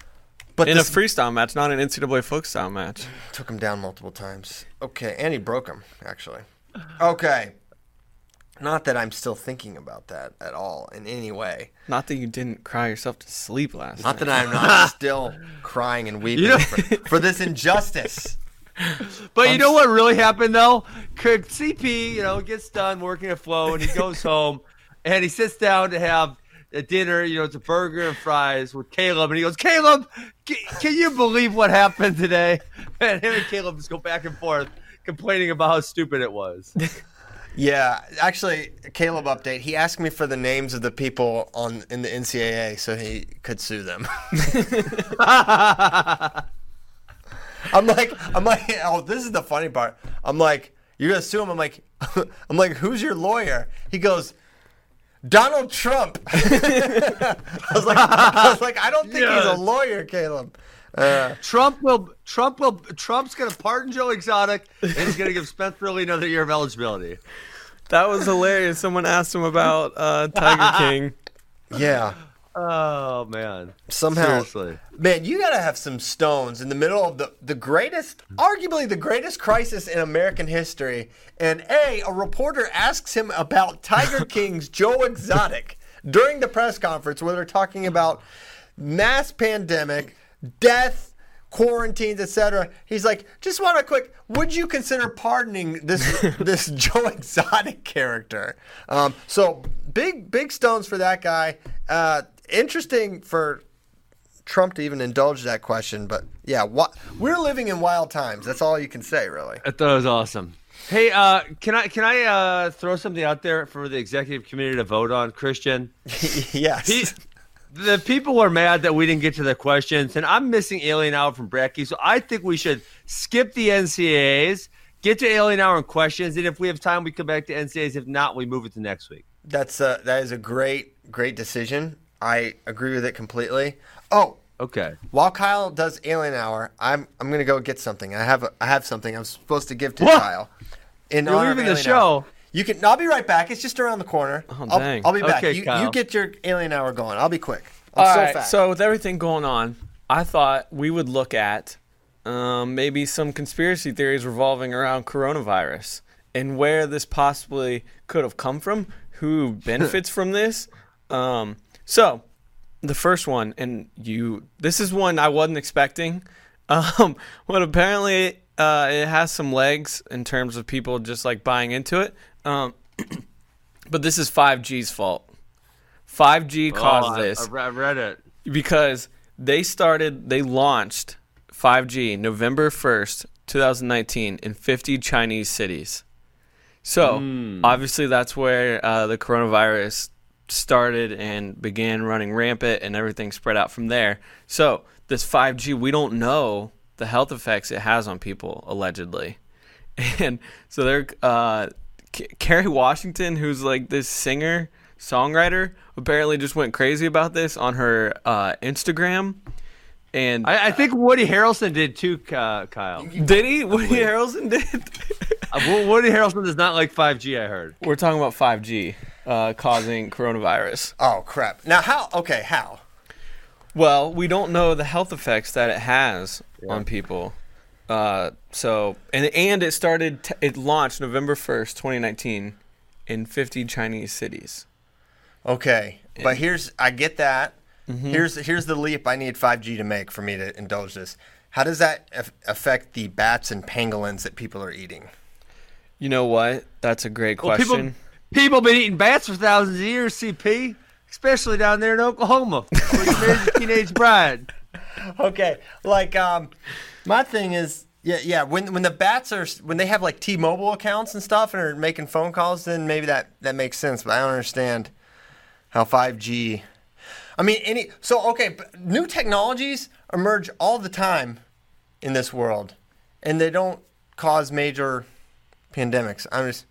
But In this a freestyle match, not an NCAA folk style match. took him down multiple times. Okay, and he broke him actually. Okay. Not that I'm still thinking about that at all in any way. Not that you didn't cry yourself to sleep last night. Not night. that I'm not <laughs> still crying and weeping You know- for, for this injustice. <laughs> But you know what really happened though? C- CP, you know, gets done working at Flo and he goes home and he sits down to have a dinner. You know, it's a burger and fries with Caleb, and he goes, "Caleb, c- can you believe what happened today?" <laughs> And him and Caleb just go back and forth complaining about how stupid it was. Yeah, actually, Caleb update. He asked me for the names of the people on in the NCAA so he could sue them. <laughs> I'm like, I'm like, oh, this is the funny part. I'm like, you're gonna sue him. I'm like, <laughs> I'm like, who's your lawyer? He goes, Donald Trump. <laughs> I was like, I was like, I don't think he's a lawyer, Caleb. Uh, Trump will. Trump will. Trump's going to pardon Joe Exotic, and he's going to give Spencer Lee another year of eligibility. That was hilarious. Someone asked him about uh, Tiger <laughs> King. yeah. Oh man! Somehow, Seriously. man, you gotta have some stones in the middle of the the greatest, arguably the greatest crisis in American history. And a a reporter asks him about Tiger <laughs> King's Joe Exotic during the press conference where they're talking about mass pandemic, death, quarantines, etc. He's like, just want a quick. Would you consider pardoning this <laughs> this Joe Exotic character? Um, so big big stones for that guy. Uh, interesting for Trump to even indulge that question, but yeah, we're living in wild times. That's all you can say, really. I thought it was awesome. Hey, uh, can I can I uh, throw something out there for the executive committee to vote on, Christian? <laughs> yes. The people are mad that we didn't get to the questions, and I'm missing Alien Hour from Bracky, so I think we should skip the NCAAs, get to Alien Hour and questions, and if we have time, we come back to NCAAs. If not, we move it to next week. That's a, that is a great great decision. I agree with it completely. Oh, Okay. while Kyle does Alien Hour, I'm I'm gonna go get something. I have a, I have something I'm supposed to give to What? Kyle. In You're leaving the show. Hour. You can. I'll be right back. It's just around the corner. Oh, I'll, dang. I'll be back. Okay, you, you get your Alien Hour going. I'll be quick. I'm All so right. fast. So with everything going on, I thought we would look at um, maybe some conspiracy theories revolving around coronavirus and where this possibly could have come from, who <laughs> benefits from this. Um, so the first one, and you, this is one I wasn't expecting. <laughs> Um, but apparently uh, it has some legs in terms of people just like buying into it. Um, <clears throat> but this is 5G's fault. 5G caused Oh, I- this I, read it. because they started they launched 5G November 1st, 2019 in 50 Chinese cities. So, obviously that's where uh, the coronavirus started and began running rampant, and everything spread out from there. So this 5G, we don't know the health effects it has on people allegedly, <laughs> and so they're uh, K- Kerry Washington, who's like this singer songwriter, apparently just went crazy about this on her uh, Instagram. And I, I think Woody Harrelson did too, uh, Kyle. did he? Woody Harrelson did. Uh, Woody Harrelson does not like 5G. I heard. We're talking about 5G uh, causing coronavirus. Oh crap! Now how? Okay, how? Well, we don't know the health effects that it has on people. Uh, so and and it started. T- it launched November first, twenty nineteen, in fifty Chinese cities. Okay, but here's I get that. Mm-hmm. Here's here's the leap I need 5G to make for me to indulge this. How does that af- affect the bats and pangolins that people are eating? You know what? That's a great Well, question. people people been eating bats for thousands of years. CP, especially down there in Oklahoma, where you married your teenage bride. Okay, like um, my thing is, yeah, yeah. When when the bats are when they have like T-Mobile accounts and stuff and are making phone calls, then maybe that that makes sense. But I don't understand how 5G. I mean, any so okay. New technologies emerge all the time in this world, and they don't cause major pandemics. I'm just,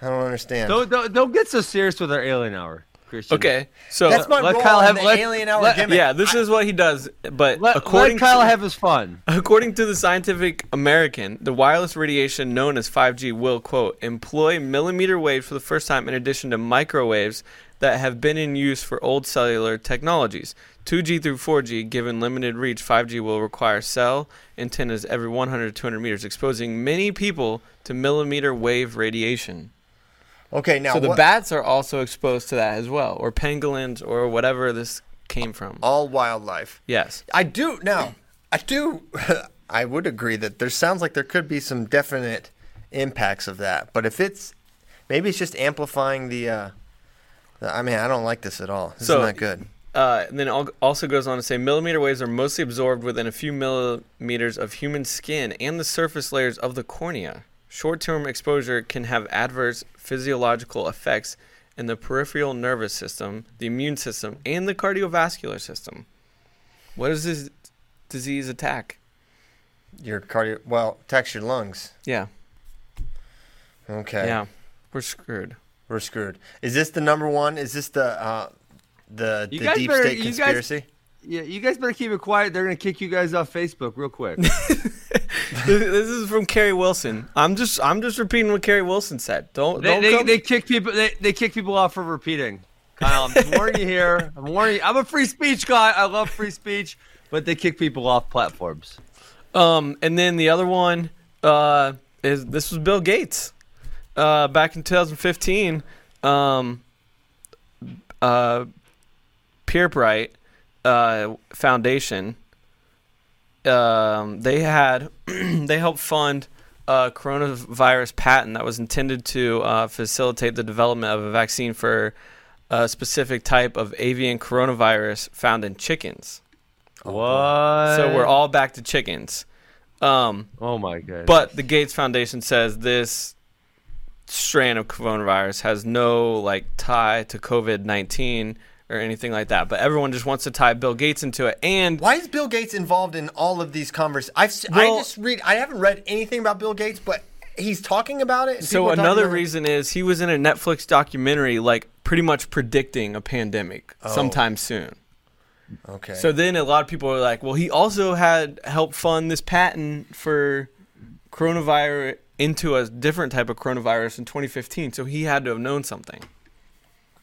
I don't understand. Don't, don't don't get so serious with our alien hour, Christian. okay, so That's my let role Kyle in have- the let- alien hour let- gimmick. yeah, this is what he does. But Let, according let Kyle to, have his fun. <laughs> According to the Scientific American, the wireless radiation known as 5G will, quote, employ millimeter waves for the first time in addition to microwaves that have been in use for old cellular technologies. 2G through 4G, given limited reach, 5G will require cell antennas every 100 to 200 meters, exposing many people to millimeter wave radiation. Okay, now so the what- bats are also exposed to that as well, or pangolins, or whatever this came from. all wildlife. Yes. I do now. I do. <laughs> I would agree that there sounds like there could be some definite impacts of that. But if it's maybe it's just amplifying the. Uh, the I mean, I don't like this at all. This So- is not good. Uh, and then also goes on to say millimeter waves are mostly absorbed within a few millimeters of human skin and the surface layers of the cornea. Short term exposure can have adverse physiological effects in the peripheral nervous system, the immune system, and the cardiovascular system. What does this disease attack? Your cardio. Well, attacks your lungs. Yeah. Okay. Yeah. We're screwed. We're screwed. Is this the number one? Is this the uh, the, You the guys deep better- state you guys- conspiracy? Yeah, you guys better keep it quiet. They're gonna kick you guys off Facebook real quick. <laughs> <laughs> this this is from Keri Hilson. I'm just I'm just repeating what Keri Hilson said. Don't they, don't they, they kick people. They, they kick people off for repeating. Kyle, I'm warning you here. <laughs> I'm warning you. I'm a free speech guy. I love free speech, but they kick people off platforms. Um, and then the other one uh, is this was Bill Gates uh, back in 2015. Um, uh, Pirbright uh, Foundation. Um, they had <clears throat> they helped fund a coronavirus patent that was intended to uh, facilitate the development of a vaccine for a specific type of avian coronavirus found in chickens. What? So we're all back to chickens. Um, Oh my god. but the Gates Foundation says this strain of coronavirus has no like tie to COVID nineteen or anything like that. But everyone just wants to tie Bill Gates into it. And Why is Bill Gates involved in all of these conversations? I've Well- I just read. I haven't read anything about Bill Gates, but he's talking about it. so people are talking another reason is he was in a Netflix documentary, like pretty much predicting a pandemic oh. sometime soon. Okay. So then a lot of people are like, well, he also had helped fund this patent for coronavirus into a different type of coronavirus in 2015. So he had to have known something.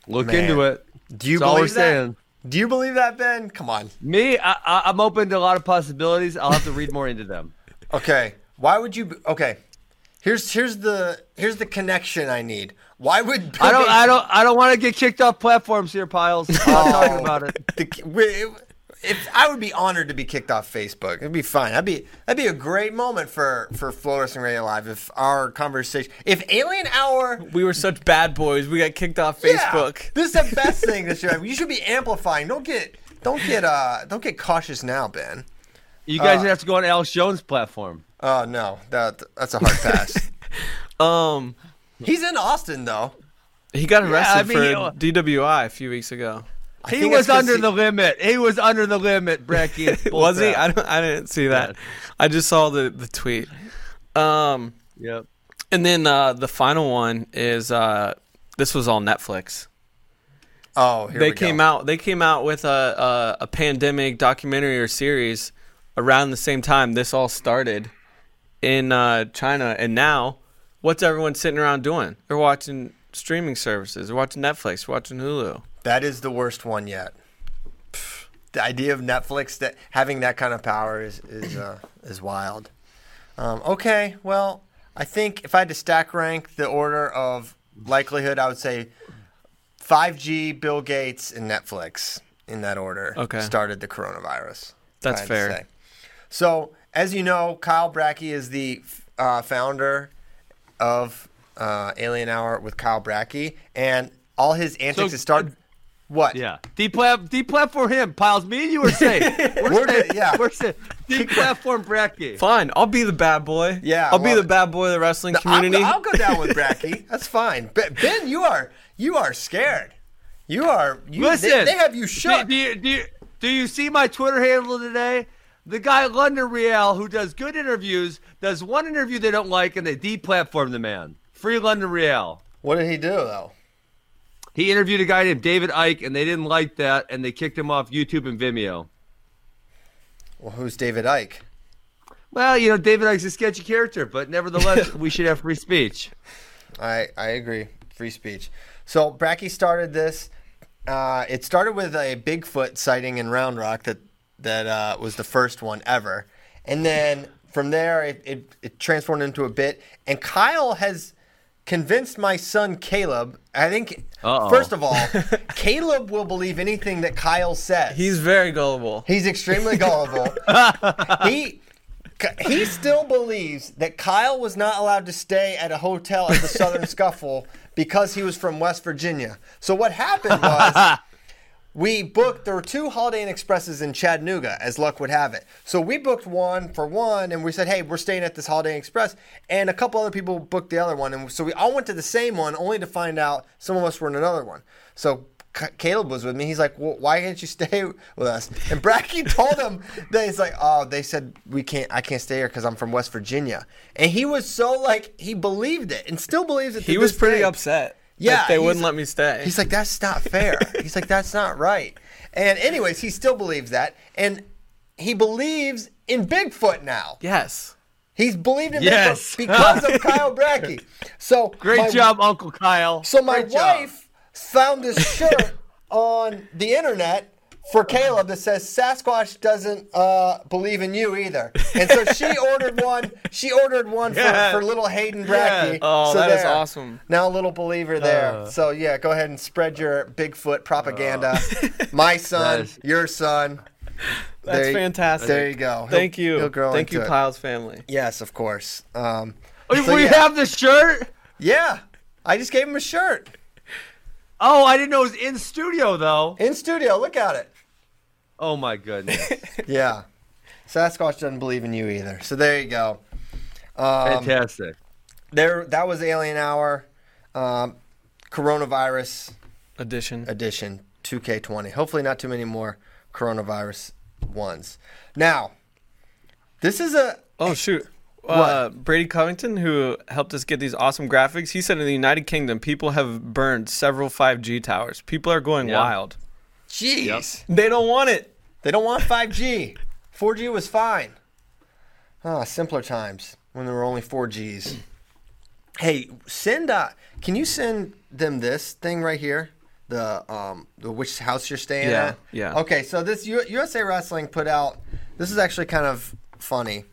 look Man. into it. Do you That's believe that? saying. Do you believe that, Ben? Come on. Me, I, I, I'm open to a lot of possibilities. I'll have to read more into them. <laughs> Okay. Why would you? Be, okay. Here's here's the here's the connection I need. Why would Bill I don't, Gates- I don't, I don't want to get kicked off platforms here, Pyles. I'm not talking oh. about it. the, we- if I would be honored to be kicked off Facebook, it'd be fine. That'd be that'd be a great moment for for Flo Wrestling Radio Live if our conversation, if Alien Hour, We were such bad boys. We got kicked off Yeah, Facebook. this is the <laughs> best thing this year. You should be amplifying. Don't get don't get uh don't get cautious now, Ben. You guys have to go on Alex Jones' platform. Oh no, that that's a hard pass. <laughs> Um, He's in Austin though. He got Yeah, arrested I mean, for you know- DWI a few weeks ago. He was under he- the limit. He was under the limit, Brecky. <laughs> Was he? I don't. I didn't see that. Yeah. I just saw the the tweet. Um, Yep. and then uh, the final one is uh, this was all Netflix. Oh, here they we came go. out. They came out with a, a a pandemic documentary or series around the same time this all started in uh, China, and now what's everyone sitting around doing? They're watching streaming services. They're watching Netflix. They're watching Hulu. That is the worst one yet. The idea of Netflix that having that kind of power is is uh, is wild. Um, okay, well, I think if I had to stack rank the order of likelihood, I would say 5G, Bill Gates, and Netflix in that order. Okay. started the coronavirus. That's fair. So, as you know, Kyle Brackey is the uh, founder of uh, Alien Hour with Kyle Brackey, and all his antics So- start. What? Yeah. Deplat deplatform him. Pyles, me and you are safe. <laughs> We're, We're safe. good, yeah. We're safe. Deplatform Bracky. Fine, I'll be the bad boy. Yeah, I'll be well- the bad boy of the wrestling I'll, community. I'll go down with <laughs> Brackey. That's fine. Ben, ben, you are you are scared. You are. You, Listen. they, they have you Do, shook. do, you, do, you, do you see my Twitter handle today? The guy London Real, who does good interviews, does one interview they don't like, and they deplatform the man. Free London Real. What did he do though? He interviewed a guy named David Icke, and they didn't like that, and they kicked him off YouTube and Vimeo. Well, who's David Icke? Well, you know, David Icke's a sketchy character, but nevertheless, <laughs> we should have free speech. I I agree. Free speech. So Brackey started this. Uh, it started with a Bigfoot sighting in Round Rock that that uh, was the first one ever, and then from there it, it, it transformed into a bit. And Kyle has convinced my son Caleb. I think Uh-oh. first of all, <laughs> Caleb will believe anything that Kyle says. He's very gullible. He's extremely <laughs> gullible. he he still believes that Kyle was not allowed to stay at a hotel at the Southern <laughs> Scuffle because he was from West Virginia. So what happened was we booked there were two Holiday Inn Expresses in Chattanooga, as luck would have it. So we booked one for one, and we said, "Hey, we're staying at this Holiday Inn Express," and a couple other people booked the other one, and so we all went to the same one, only to find out some of us were in another one. So. Caleb was with me. He's like, well, "Why can't you stay with us?" And Bracky <laughs> told him that he's like, "Oh, they said we can't. I can't stay here because I'm from West Virginia." And he was so like he believed it and still believes it. to He was pretty day. upset. Yeah, they wouldn't let me stay. He's like, that's not fair. <laughs> he's like, that's not right. And anyways, he still believes that, and he believes in Bigfoot now. yes. He's believed in Yes. Bigfoot because of <laughs> Kyle Brackey. So Great my- job, Uncle Kyle. So my Great job. wife found this <laughs> shirt on the internet for Caleb that says Sasquatch doesn't uh, believe in you either, and so she <laughs> ordered one. She ordered one for, Yeah. for little Hayden Brackey. Yeah. Oh, so that is there. awesome. Now a little believer there. Uh. so yeah, go ahead and spread your Bigfoot propaganda. My son, Nice. your son. That's There fantastic. There you go. Thank He'll- you. He'll grow Thank you, into it. Kyle's family. Yes, of course. Um, Oh, so we yeah. have the shirt. yeah, I just gave him a shirt Oh, I didn't know it was in studio though. in studio. Look at it. Oh my goodness, <laughs> Yeah. Sasquatch doesn't believe in you either. So there you go. Um, fantastic. there, that was Alien Hour, um, coronavirus Edition. edition 2K20. Hopefully, not too many more coronavirus ones. Now, this is a Oh shoot. Uh, Brady Covington, who helped us get these awesome graphics, he said in the United Kingdom, people have burned several 5G towers. People are going Yeah. wild. jeez. They don't want it. They don't want 5G. 4G was fine. Ah, simpler times when there were only 4Gs. Hey, send. Uh, can you send them this thing right here? The um, the which house you're staying Yeah, at? yeah. Okay, so this U- USA Wrestling put out. This is actually kind of funny.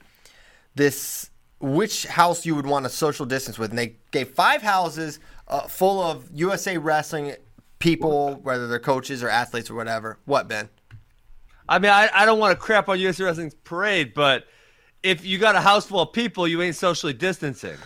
This which house you would want to social distance with, and they gave five houses uh, full of USA Wrestling people, whether they're coaches or athletes or whatever. What Ben? I mean, I, I don't want to crap on USA Wrestling's parade, but if you got a house full of people, you ain't socially distancing.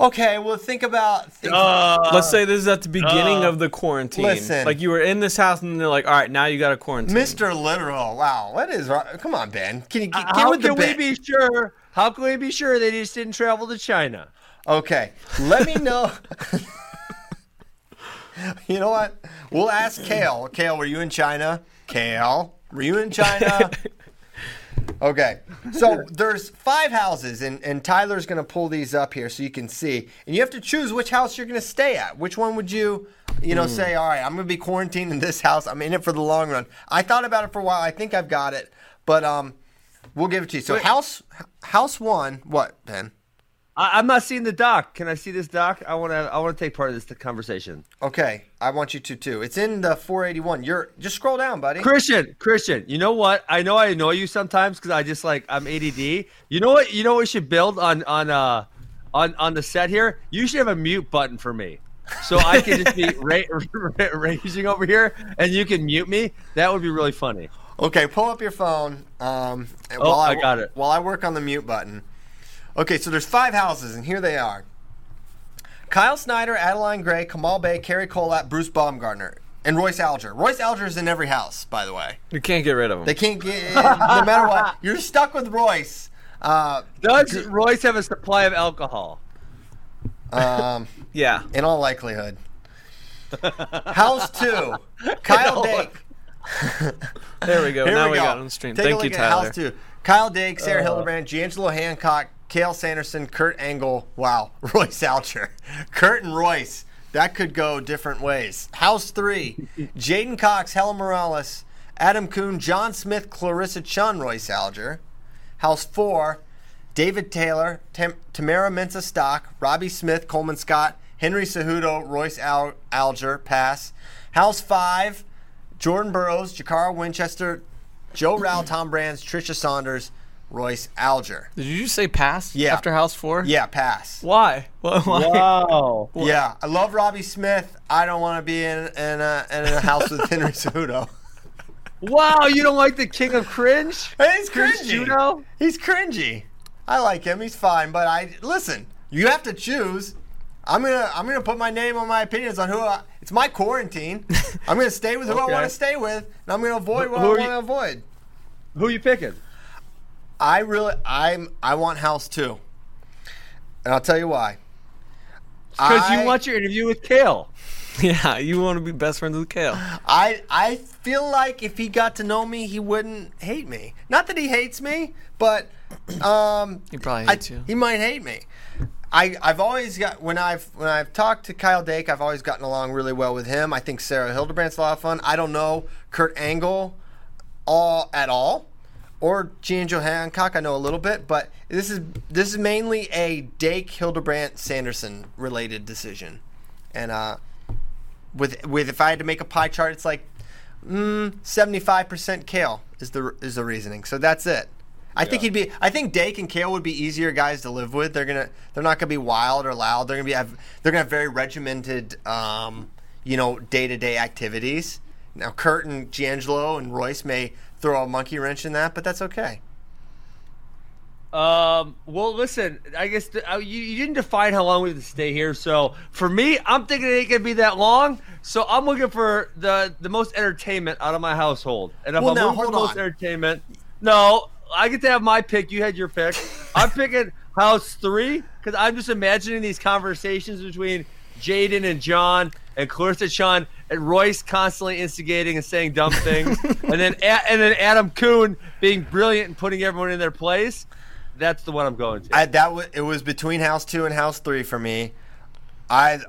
Okay, well, think about. Think, Let's say this is at the beginning uh, of the quarantine. listen. Like you were in this house and they're like, all right, now you got to quarantine. Mr. Literal. Wow, what is? Come on, Ben. Can you get, get How with the can we bit? be sure? How can we be sure they just didn't travel to China? Okay, let me know. You know what? We'll ask Cael. Cael, were you in China? Cael, were you in China? <laughs> Okay, so there's five houses, and, and Tyler's going to pull these up here so you can see. And you have to choose which house you're going to stay at. Which one would you, you know, say, all right, I'm going to be quarantined in this house. I'm in it for the long run. I thought about it for a while. I think I've got it, but um, we'll give it to you. So house house one, what Ben? I, I'm not seeing the doc. Can I see this doc? I want to. I want to take part of this conversation. Okay, I want you to too. It's in the 481. You're just scroll down, buddy. Christian, Christian, you know what? I know I annoy you sometimes because I just like I'm ADD. You know what? You know what we should build on on uh on on the set here. You should have a mute button for me, so I can just be <laughs> ra- <laughs> ra- raging over here, and you can mute me. That would be really funny. Okay, pull up your phone. Um, Oh, I got it. While I work on the mute button. Okay, so there's five houses, and here they are: Kyle Snyder, Adeline Gray, Kamal Bey, Cary Kolat, Bruce Baumgartner, and Royce Alger. Royce Alger is in every house, by the way. You can't get rid of him. They can't get no matter what. You're stuck with Royce. Uh, Does Royce have a supply of alcohol? um, <laughs> yeah. in all likelihood. House two, Kyle <laughs> Dake. There we go. Here now we go. got on the stream. Take a Thank look you, at Tyler. House two. Kyle Dake, Sarah uh. Hildebrandt, G'Angelo Hancock, Cael Sanderson, Kurt Angle. Wow, <laughs> Royce Alger, Kurt and Royce. That could go different ways. House three: J'den Cox, Helen Maroulis, Adam Coon, John Smith, Clarissa Chun, Royce Alger. House four: David Taylor, Tam- Tamara Mensah-Stock, Robbie Smith, Coleman Scott, Henry Cejudo, Royce Al- Alger. Pass. House five: Jordan Burroughs, Jacarra Winchester, Joe Rau, Tom Brands, Tricia Saunders, Royce Alger. Did you just say pass Yeah. after house four? Yeah, pass. Why? Why? why? Wow. Yeah, I love Robbie Smith. I don't want to be in in a, in a house with Henry <laughs> Cejudo. Wow, you don't like the king of cringe? He's Chris cringy. Juno? He's cringy. I like him. He's fine, but I listen. You have to choose. I'm gonna I'm gonna put my name on my opinions on who. I, it's my quarantine. <laughs> I'm gonna stay with who I want to stay with, and I'm gonna avoid what Who I want to avoid. Who are you picking? I really I'm I want House too, and I'll tell you why. Because you want your interview with Cael. <laughs> Yeah, you want to be best friends with Cael. I I feel like if he got to know me, he wouldn't hate me. Not that he hates me, but um, He probably I- hates you. He might hate me. I I've always got when I've when I've talked to Kyle Dake, I've always gotten along really well with him. I think Sarah Hildebrandt's a lot of fun. I don't know Kurt Angle all at all. Or G'Angelo Hancock, I know a little bit, but this is this is mainly a Dake Hildebrandt Sanderson related decision, and uh, with with if I had to make a pie chart, it's like seventy five percent Cael is the is the reasoning. So that's it. I think he'd be. I think Dake and Cael would be easier guys to live with. They're gonna. They're not gonna be wild or loud. They're gonna be. Have, they're gonna have very regimented, um, you know, day to day activities. Now Kurt and G'Angelo and Royce may throw a monkey wrench in that, but that's okay. Um. Well, listen. I guess the, uh, you, you didn't define how long we have to stay here. So for me, I'm thinking it ain't gonna be that long. So I'm looking for the the most entertainment out of my household. And if Well, I'm now, looking for the most entertainment, no, I get to have my pick. You had your pick. I'm picking House Three because I'm just imagining these conversations between J'den and John and Clarissa Chun and Royce constantly instigating and saying dumb things, <laughs> and then A- and then Adam Coon being brilliant and putting everyone in their place. That's the one I'm going to. I, that was it was between House Two and House Three for me. I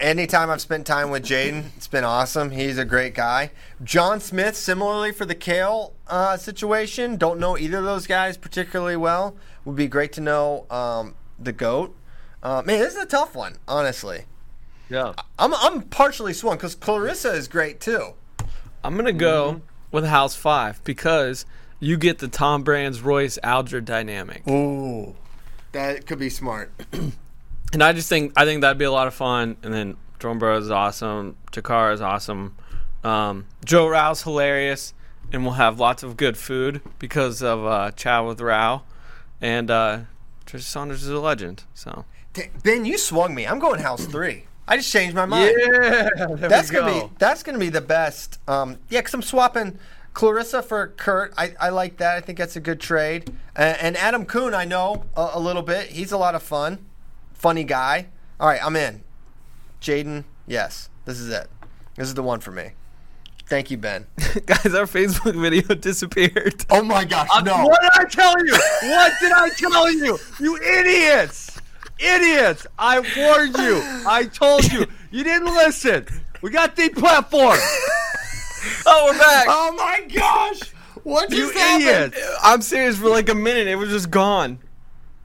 anytime I've spent time with J'den, it's been awesome. He's a great guy. John Smith, similarly for the Cael uh, situation, don't know either of those guys particularly well. Would be great to know um, the goat. Uh, man, this is a tough one, honestly. yeah. I'm I'm partially swung because Clarissa is great too. I'm gonna go Mm-hmm. with House Five because you get the Tom Brands Royce Alger dynamic, Ooh, that could be smart. <clears throat> and I just think I think that'd be a lot of fun. And then Jordan Burroughs is awesome, Takara is awesome, um, Joe Rau's hilarious, and we'll have lots of good food because of uh, Chow with Rau, and uh, Tricia Saunders is a legend. So Ben, you swung me. I'm going House Three. I just changed my mind. Yeah, <laughs> That's gonna go. be that's gonna be the best. Um, yeah, because I'm swapping Clarissa for Kurt. I, I like that. I think that's a good trade. And, and Adam Coon, I know a, a little bit. He's a lot of fun, funny guy. All right, I'm in. J'den, yes, this is it. This is the one for me. Thank you, Ben. <laughs> Guys, our Facebook video <laughs> disappeared. Oh my gosh, Uh. What did I tell you? What did I tell you? You idiots! Idiots! I warned you. I told you. You didn't listen. We got the platform. <laughs> Oh, we're back. Oh my gosh! What You just happened? idiots! I'm serious. For like a minute, it was just gone.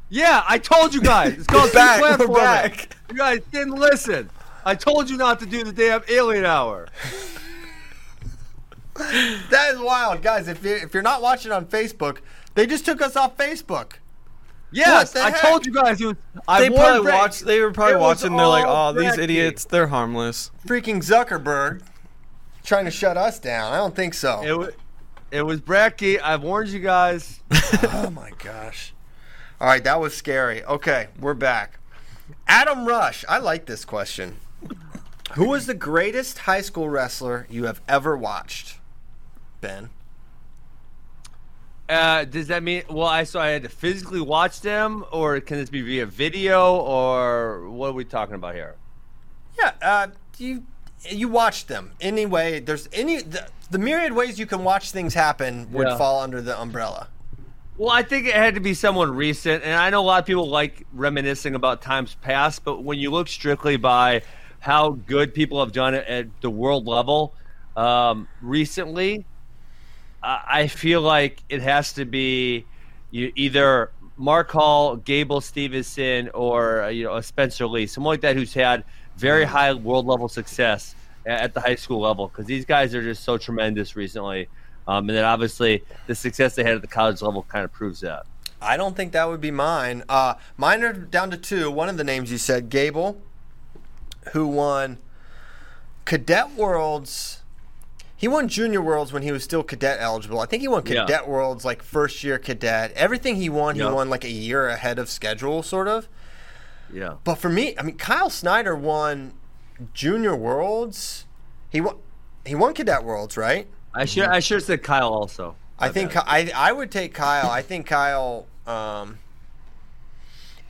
Yeah, I told you guys. It's called We're back, we're platform. back. You guys didn't listen. I told you not to do the damn alien hour. That is wild, guys. If you if you're not watching on Facebook, they just took us off Facebook. Yes, I heck? told you guys. It was, I They warned probably Brett. watched. They were probably It watching. They're like, "Oh, these idiots. They're harmless." Freaking Zuckerberg trying to shut us down. I don't think so. It was, it was Bracky. I've warned you guys. <laughs> oh my gosh. All right, that was scary. Okay, we're back. Adam Rush. I like this question. Who was the greatest high school wrestler you have ever watched? Ben. Uh, does that mean? Well, I so I had to physically watch them, or can this be via video, or what are we talking about here? Yeah, uh, you you watched them anyway. There's any the, the myriad ways you can watch things happen would Yeah. fall under the umbrella. Well, I think it had to be someone recent, and I know a lot of people like reminiscing about times past, but when you look strictly by how good people have done it at the world level um, recently, I feel like it has to be you either Mark Hall, Gable Steveson, or uh, you know Spencer Lee, someone like that who's had very high world level success at the high school level because these guys are just so tremendous recently. Um, and then obviously the success they had at the college level kind of proves that. I don't think that would be mine. Uh, mine are down to two. One of the names you said, Gable, who won Cadet Worlds. He won Junior Worlds when he was still cadet eligible. I think he won Yeah. Cadet Worlds like first year cadet. Everything he won, Yeah. he won like a year ahead of schedule, sort of. Yeah. But for me, I mean, Kyle Snyder won Junior Worlds. He won. He won Cadet Worlds, right? I should I should have said Kyle also. I think I I would take Kyle. I think Kyle um,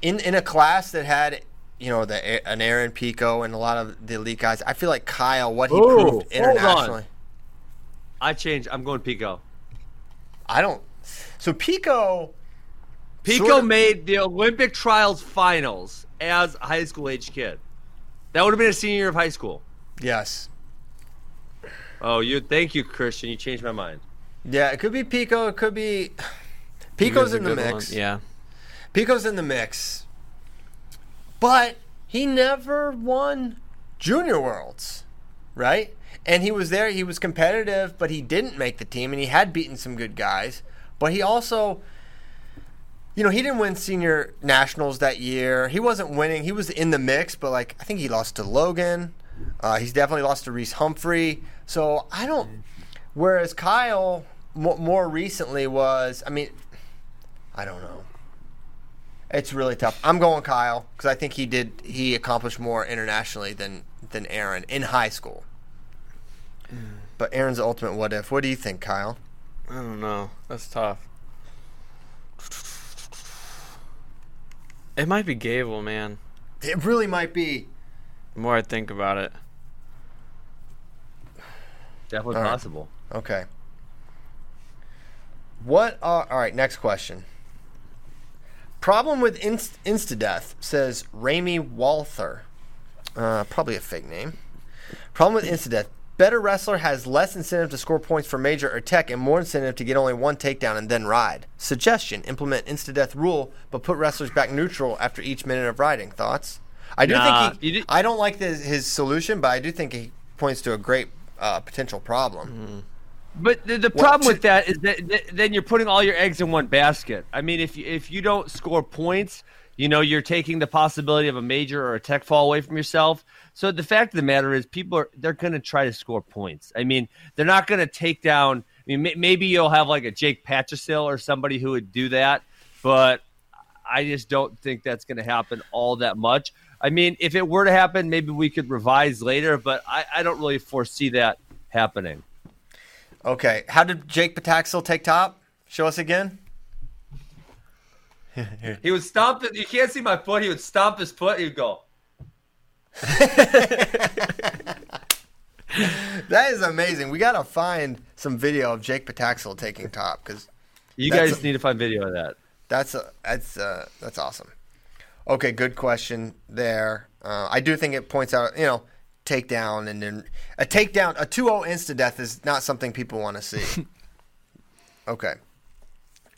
in in a class that had you know the an Aaron Pico and a lot of the elite guys. I feel like Kyle what he Ooh, proved internationally. I changed. I'm going Pico. I don't. So Pico. Pico Sort of- made the Olympic trials finals as a high school age kid. That would have been a senior year of high school. Yes. Oh, you thank you, Christian. You changed my mind. Yeah, it could be Pico. It could be. Pico's in the mix. one. Yeah. Pico's in the mix. But he never won Junior Worlds, right? And he was there, he was competitive, but he didn't make the team and he had beaten some good guys. But he also you know, he didn't win senior nationals that year. He wasn't winning. He was in the mix, but like I think he lost to Logan. Uh, he's definitely lost to Reece Humphrey. So I don't. Whereas Kyle, mo- more recently, was. I mean, I don't know. It's really tough. I'm going Kyle because I think he did. He accomplished more internationally than than Aaron in high school. Hmm. But Aaron's the ultimate what if. What do you think, Kyle? I don't know. That's tough. It might be Gable, man. It really might be. The more I think about it. Definitely All right. possible. Okay. What are all right? Next question. Problem with inst- Instadeath says Rami Walther. Uh, probably a fake name. Problem with Instadeath. Better wrestler has less incentive to score points for major or tech and more incentive to get only one takedown and then ride. Suggestion: Implement Instadeath rule, but put wrestlers back neutral after each minute of riding. Thoughts? I do Nah, think he, I don't like the, his solution, but I do think he points to a great uh, potential problem. But the, the problem with that is that th- then you're putting all your eggs in one basket. I mean, if you, if you don't score points, you know you're taking the possibility of a major or a tech fall away from yourself. So the fact of the matter is, people are they're going to try to score points. I mean, they're not going to take down. I mean, may, maybe you'll have like a Jake Patchesill or somebody who would do that, but I just don't think that's going to happen all that much. I mean, if it were to happen, maybe we could revise later, but I, I don't really foresee that happening. Okay, how did Jake Pataxil take top? Show us again. <laughs> He would stomp it. You can't see my foot. He would stomp his foot. He'd go. <laughs> that is amazing. We gotta find some video of Jake Pataxel taking top because You guys a- need to find video of that. that's a, that's uh, that's awesome. Okay, good question there. Uh, I do think it points out, you know, takedown and then a takedown, a 2-0 insta death is not something people want to see. <laughs> okay.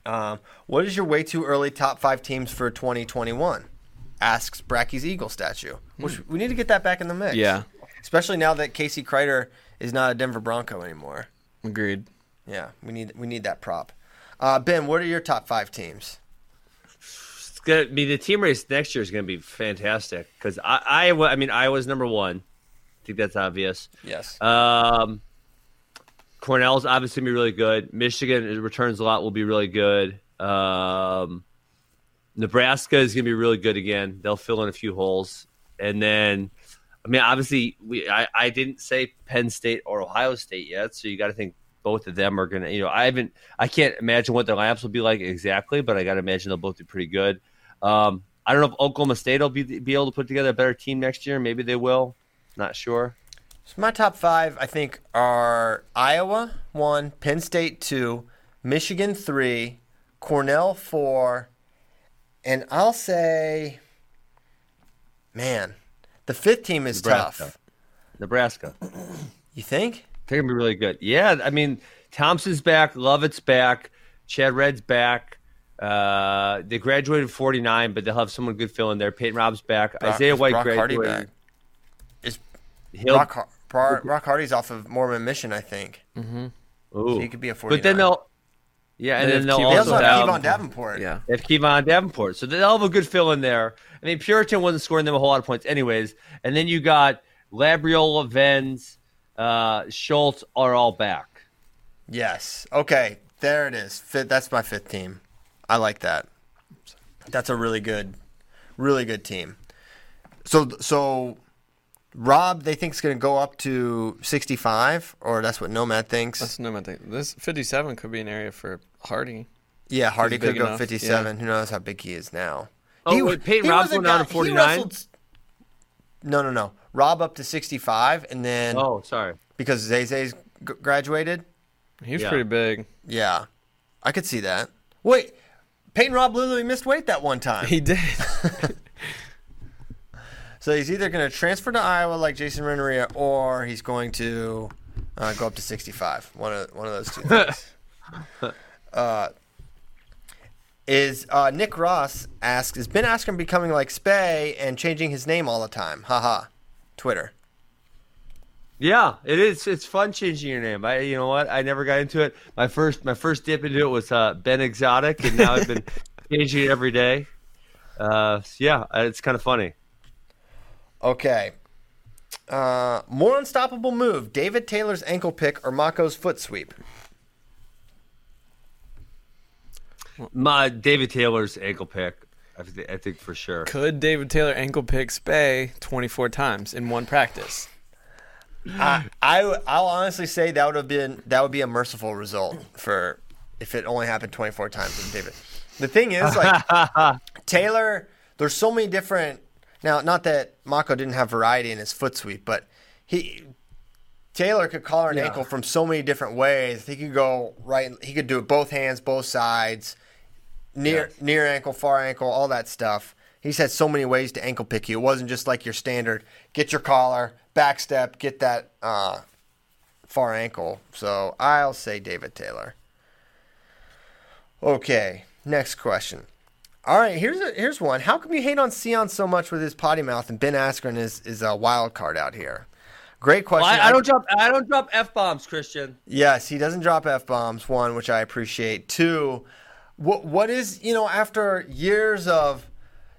Um, what is your way too early top five teams for 2021? Asks Bracky's Eagle statue. Which we need to get that back in the mix. Yeah. Especially now that Casey Kreiter is not a Denver Bronco anymore. Agreed. Yeah, we need we need that prop. Uh, ben, what are your top five teams? Gonna be the team race next year is gonna be fantastic because I, Iowa. I mean, Iowa's number one. I think that's obvious. Yes. Um, Cornell's obviously gonna be really good. Michigan it returns a lot. Will be really good. Um, Nebraska is gonna be really good again. They'll fill in a few holes, and then, I mean, obviously, we I, I didn't say Penn State or Ohio State yet, so you got to think both of them are gonna. You know, I haven't. I can't imagine what their lineups will be like exactly, but I got to imagine they'll both be pretty good. Um, I don't know if Oklahoma State will be be able to put together a better team next year. Maybe they will. Not sure. So my top five, I think, are Iowa one, Penn State two, Michigan three, Cornell four, and I'll say, man, the fifth team is Nebraska. tough. Nebraska. <clears throat> You think? They're gonna be really good. Yeah, I mean Thompson's back, Lovett's back, Chad Red's back. Uh, they graduated forty nine, but they'll have someone good fill in there. Peyton Robb's back. Brock- Isaiah White Brock Hardy graduated. back? Is He'll, Brock, Har- Brock Hardy's off of Mormon Mission, I think. ooh. So he could be a 49. But then they'll, yeah, and They then they'll Kevon They also also have have Kevon Davenport. Yeah. They have Kevon Davenport. So they'll have a good fill in there. I mean, Purinton wasn't scoring them a whole lot of points, anyways. And then you got Labriola, Venz, uh, Schultz are all back. Yes. Okay. There it is. That's my fifth team. I like that. That's a really good, really good team. So so, Robb, they think is going to go up to sixty-five, or that's what Nomad thinks. That's no matter. This 57 could be an area for Hardy. yeah, Hardy could go enough, fifty-seven. Who knows how big he is now? Oh, He- wait, Peyton he Robb's was down to 49? wrestled- No, no, no. Robb up to sixty-five, and then Oh, sorry. because Zay's graduated. He was Yeah. pretty big. Yeah, I could see that. Wait, Peyton Robb literally missed weight that one time. He did. <laughs> So he's either going to transfer to Iowa like Jason Renteria, or he's going to uh, go up to 65. One of one of those two things. <laughs> uh, is uh, Nick Ross asks, is Ben Askren becoming like Spay and changing his name all the time? Haha. Twitter. Yeah, it is. It's fun changing your name. I, you know what? I never got into it. My first, my first dip into it was uh, Ben Exotic, and now I've been <laughs> changing it every day. Uh, yeah, it's kind of funny. Okay. Uh, more unstoppable move: David Taylor's ankle pick or Mako's foot sweep. My David Taylor's ankle pick, I, th- I think for sure. Could David Taylor ankle pick Spay 24 times in one practice? I, I I'll honestly say that would have been that would be a merciful result for if it only happened 24 times with David. The thing is, like <laughs> Taylor, there's so many different. Now, not that Mako didn't have variety in his foot sweep, but he Taylor could collar an ankle from so many different ways. He could go right. He could do it both hands, both sides, near near ankle, far ankle, all that stuff. He's had so many ways to ankle pick you. It wasn't just like your standard get your collar, back step, get that uh, far ankle. So I'll say David Taylor. Okay, next question. All right, here's a, here's one. How come you hate on Sion so much with his potty mouth and Ben Askren is is a wild card out here? Great Well, question. I, I don't drop. I don't drop f bombs, Christian. Yes, he doesn't drop f bombs. One, which I appreciate. Two, what what is you know after years of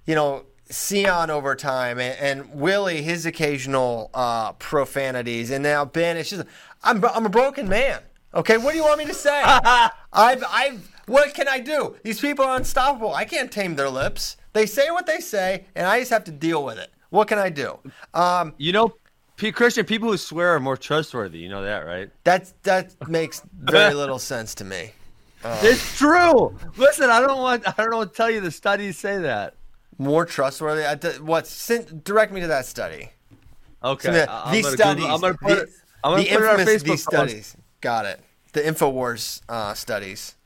you know Sion over time and, and Willie his occasional uh, profanities, and now Ben. It's just I'm I'm a broken man. Okay, what do you want me to say? <laughs> I've I've what can I do? These people are unstoppable. I can't tame their lips. They say what they say, and I just have to deal with it. What can I do? Um, You know, P- Christian, people who swear are more trustworthy. You know that, right? that that <laughs> makes very little sense to me. It's true. Listen, I don't want. I don't want to tell you. The studies say that. More trustworthy. I what? Send, direct me to that study. Okay, The, these studies. Google- I'm gonna put the- it. I'm gonna the put it on Facebook these post. studies. Got it. The Infowars uh, studies.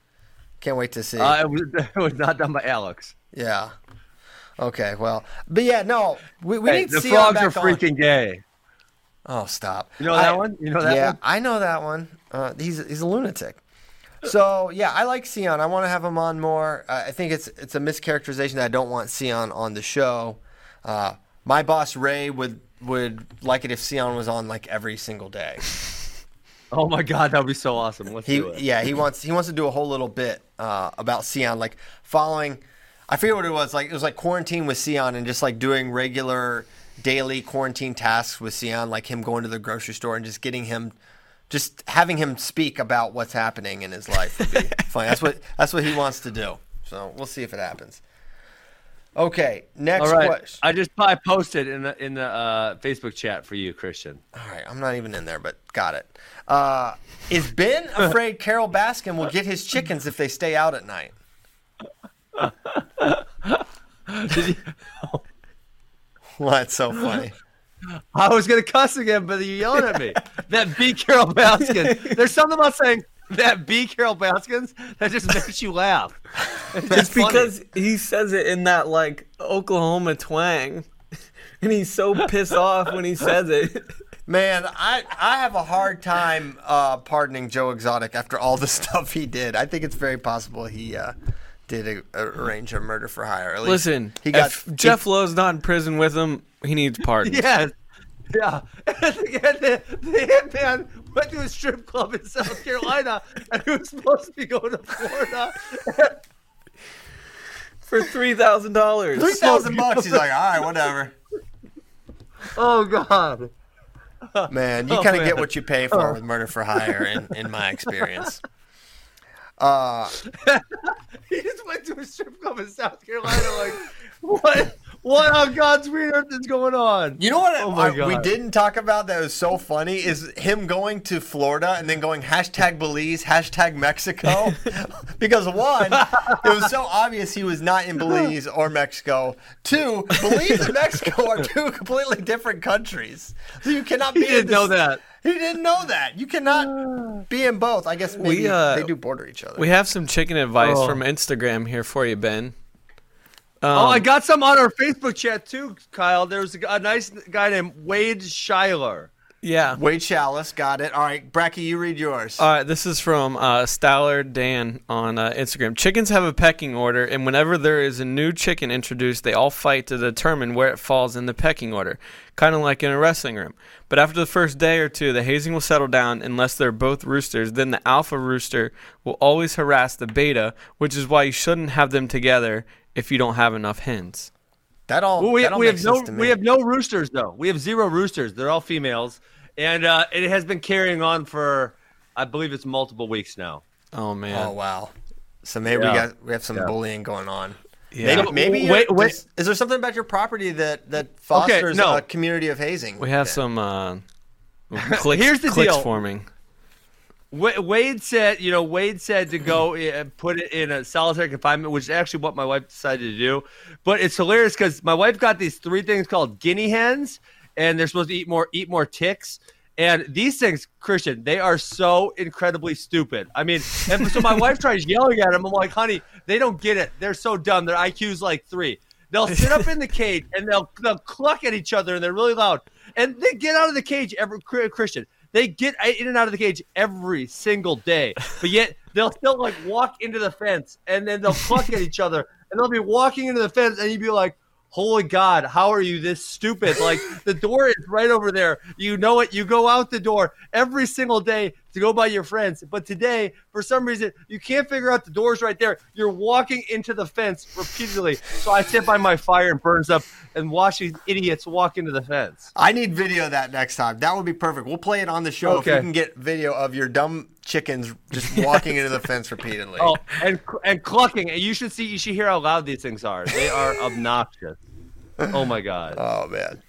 Can't wait to see. Uh, it, was, <laughs> it was not done by Alex. yeah. Okay. Well, but yeah, no, we, we Hey, need the Sion frogs back are on. freaking gay. Oh, stop. You know that I- one? You know that yeah, one? I know that one. Uh, he's he's a lunatic. So yeah, I like Sion. I want to have him on more. Uh, I think it's it's a mischaracterization that I don't want Sion on the show. Uh, my boss Ray would would like it if Sion was on like every single day. <laughs> Oh my god, that would be so awesome. Let's He do it. yeah he wants he wants to do a whole little bit uh, about Sion like following. I forget what it was like. It was like quarantine with Sion and just like doing regular daily quarantine tasks with Sion, like him going to the grocery store and just getting him, just having him speak about what's happening in his life would be <laughs> fun. That's what that's what he wants to do. So we'll see if it happens. Okay, next All right, question. I just I posted in the in the uh, Facebook chat for you, Christian. All right, I'm not even in there, but got it. Uh, is Ben afraid Carole Baskin will get his chickens if they stay out at night? <laughs> Did you- <laughs> Well, that's so funny. I was gonna cuss again, but you yelling at me. that B. Carole Baskins. There's something about saying that B. Carole Baskins that just makes you laugh. It's It's because he says it in that like Oklahoma twang, and he's so pissed off when he says it. Man, I I have a hard time uh, pardoning Joe Exotic after all the <laughs> stuff he did. I think it's very possible he uh, did a, a, arrange a murder for hire. At least Listen, he got if Jeff Lowe's not in prison with him, he needs pardons. <laughs> Yes. Yeah. And the, the, the hitman went to a strip club in South Carolina and he was supposed to be going to Florida. <laughs> For three thousand dollars. three thousand bucks. He's like, all right, whatever. Oh God. Man, you Oh, kind of get what you pay for oh. with murder for hire, in, in my experience. <laughs> Uh, <laughs> He just went to a strip club in South Carolina like what what on God's green earth is going on? You know what Oh my I- we didn't talk about that was so funny is him going to Florida and then going hashtag Belize, hashtag Mexico. <laughs> because one, it was so obvious he was not in Belize or Mexico. Two, Belize and Mexico are two completely different countries. So you cannot be He in didn't know this- that. He didn't know that. You cannot <sighs> be in both. I guess maybe We, uh, they do border each other. We have some chicken advice Oh. from Instagram here for you, Ben. Oh, I Um, got some on our Facebook chat too, Kyle. There's a, a nice guy named Wade Schuyler. Yeah. Wade Chalice, got it. All right, Bracky, you read yours. All right, this is from uh, Staller Dan on uh, Instagram. Chickens have a pecking order, and whenever there is a new chicken introduced, they all fight to determine where it falls in the pecking order, kind of like in a wrestling room. But after the first day or two, the hazing will settle down unless they're both roosters. Then the alpha rooster will always harass the beta, which is why you shouldn't have them together if you don't have enough hens. that all, Well, we, that all we have makes no to me. we have no roosters though. We have zero roosters. They're all females, and uh, it has been carrying on for I believe it's multiple weeks now. Oh man. Oh wow. So maybe we got we have some Yeah. bullying going on. yeah. Maybe, maybe Wait, wait. does- is there something about your property that that fosters no. a community of hazing? we have then? some uh, <laughs> clicks, Here's the clicks deal. forming. Wa- Wade said, you know, Wade said to go and put it in a solitary confinement, which is actually what my wife decided to do. But it's hilarious because my wife got these three things called guinea hens, and they're supposed to eat more eat more ticks. And these things, Christian, they are so incredibly stupid. I mean, and so my wife tries yelling at them. I'm like, honey, they don't get it. They're so dumb. Their IQ's like three. They'll sit up in the cage and they'll they'll cluck at each other and they're really loud. And they get out of the cage every Christian. They get in and out of the cage every single day, but yet they'll still like walk into the fence and then they'll cluck at each other and they'll be walking into the fence and you'd be like, Holy God, how are you this stupid? Like the door is right over there. You know it. You go out the door every single day to go by your friends. But today, for some reason, you can't figure out the door's right there. You're walking into the fence repeatedly. So I sit by my fire and burns up and watch these idiots walk into the fence. I need video of that next time. That would be perfect. We'll play it on the show if Okay. you can get video of your dumb chickens just walking into the <laughs> fence repeatedly. Oh, and and clucking. And you should see. You should hear how loud these things are. They are obnoxious. Oh my god. Oh man,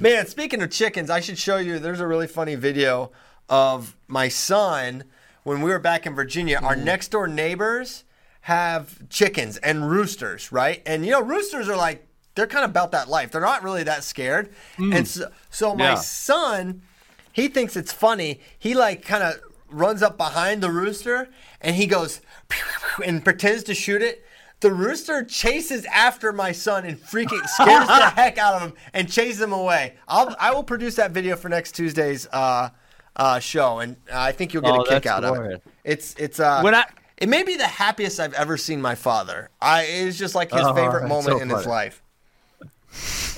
man. Speaking of chickens, I should show you. There's a really funny video of my son when we were back in Virginia. Our next door neighbors have chickens and roosters, right? And you know, roosters are like they're kind of about that life. They're not really that scared, and so, so my Yeah. son. he thinks it's funny. He like kind of runs up behind the rooster and he goes and pretends to shoot it. The rooster chases after my son and freaking <laughs> scares the heck out of him and chases him away. I'll I will produce that video for next Tuesday's uh, uh, show, and I think you'll get Oh, a kick out of it. It's it's uh, When I- it may be the happiest I've ever seen my father. I it's just like his Oh, favorite moment so in his life.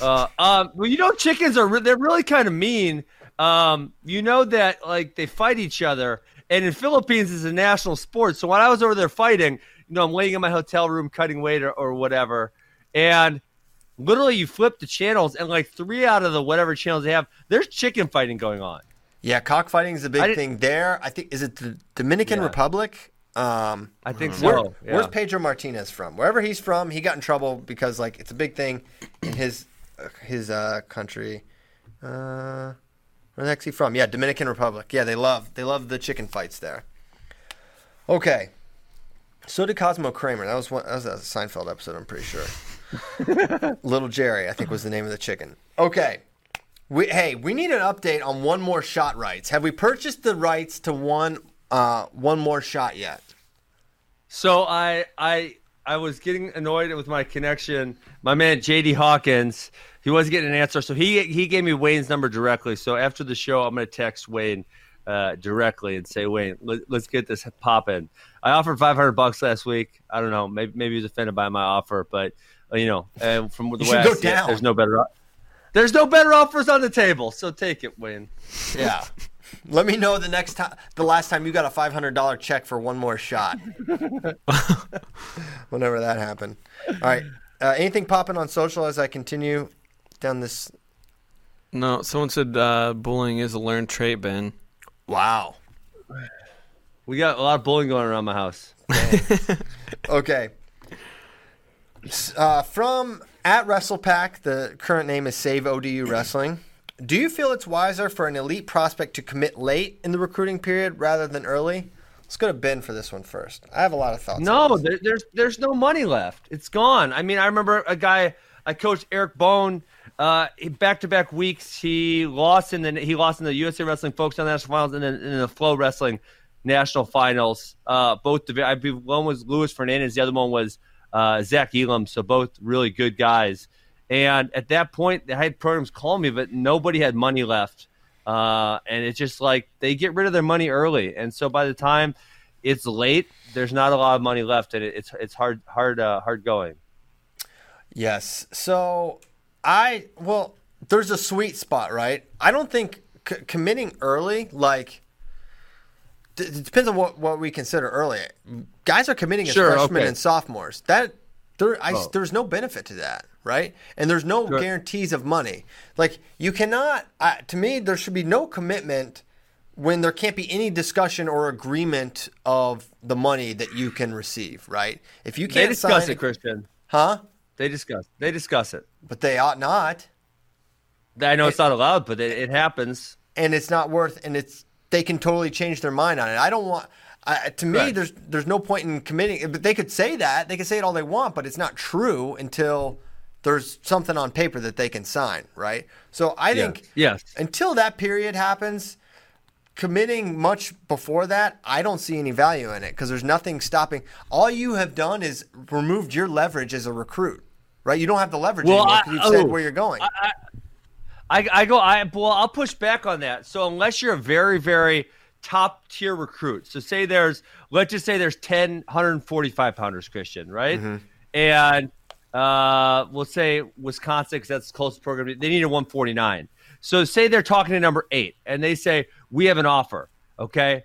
Uh, um, well, you know, chickens are re- they're really kind of mean. Um, you know that like they fight each other, and in Philippines is a national sport. So when I was over there fighting, you know, I'm laying in my hotel room cutting weight or, or whatever, and literally you flip the channels, and like three out of the whatever channels they have, there's chicken fighting going on. Yeah, cockfighting is a big didn't- thing there. I think is it the Dominican Yeah. Republic? Um, I think where- so. yeah. Where's Pedro Martinez from? Wherever he's from, he got in trouble because like it's a big thing in his uh, his uh, country. Uh, where the heck's he from? Yeah, Dominican Republic. Yeah, they love they love the chicken fights there. Okay, so did Cosmo Kramer. That was one. That was a Seinfeld episode. I'm pretty sure. <laughs> Little Jerry, I think, was the name of the chicken. Okay. We, hey, we need an update on one more shot rights. Have we purchased the rights to one uh, one more shot yet? So I I I was getting annoyed with my connection. My man JD Hawkins, he wasn't getting an answer, so he he gave me Wayne's number directly. So after the show, I'm going to text Wayne uh, directly and say, Wayne, let, let's get this popping. I offered 500 bucks last week. I don't know, maybe maybe he was offended by my offer, but you know, uh, from the You way I see it, there's no better. There's no better offers on the table, so take it, Wayne. Yeah. <laughs> Let me know the next time, the last time you got a five hundred dollar check for one more shot. <laughs> Whenever that happened. All right. Uh, anything popping on social as I continue down this? No, someone said uh, bullying is a learned trait, Ben. Wow. We got a lot of bullying going around my house. <laughs> Okay. Uh, from at WrestlePack, the current name is Save ODU Wrestling. Do you feel it's wiser for an elite prospect to commit late in the recruiting period rather than early? Let's go to Ben for this one first. I have a lot of thoughts. No, there, there's there's no money left. It's gone. I mean, I remember a guy I coached, Eric Bone. Uh, back to back weeks, he lost in the he lost in the USA Wrestling Folks National Finals and then in the Flo Wrestling National Finals. Uh, both the I believe one was Luis Fernandez, the other one was uh, Zach Elam. So both really good guys. And at that point, they had programs call me, but nobody had money left. Uh, and it's just like they get rid of their money early, and so by the time it's late, there's not a lot of money left, and it, it's it's hard hard uh, hard going. Yes. So I well, there's a sweet spot, right? I don't think c- committing early, like, it depends on what what we consider early. Guys are committing as Sure, freshmen okay. and sophomores. That there, I, Oh. there's no benefit to that, right? And there's no Sure. guarantees of money. Like you cannot. Uh, to me, there should be no commitment when there can't be any discussion or agreement of the money that you can receive, right? If you can't discuss sign, it, Christian. huh? They discuss. They discuss it. But they ought not. I know it's not allowed, but it, it happens. and it's not worth and it's they can totally change their mind on it. I don't want I, to me Right. there's there's no point in committing but they could say that. They can say it all they want, but it's not true until there's something on paper that they can sign, right? So I Yeah. think Yes. until that period happens, committing much before that, I don't see any value in it because there's nothing stopping. All you have done is removed your leverage as a recruit, right? You don't have the leverage Well, anymore I- 'cause you've said oh, where you're going. I, I go. I well, I'll push back on that. So unless you're a very very top tier recruit, so say there's let's just say there's 10 145 pounders, Christian, right? And uh, we'll say Wisconsin, because that's the closest program. They need a 149. So say they're talking to number eight, and they say we have an offer. Okay,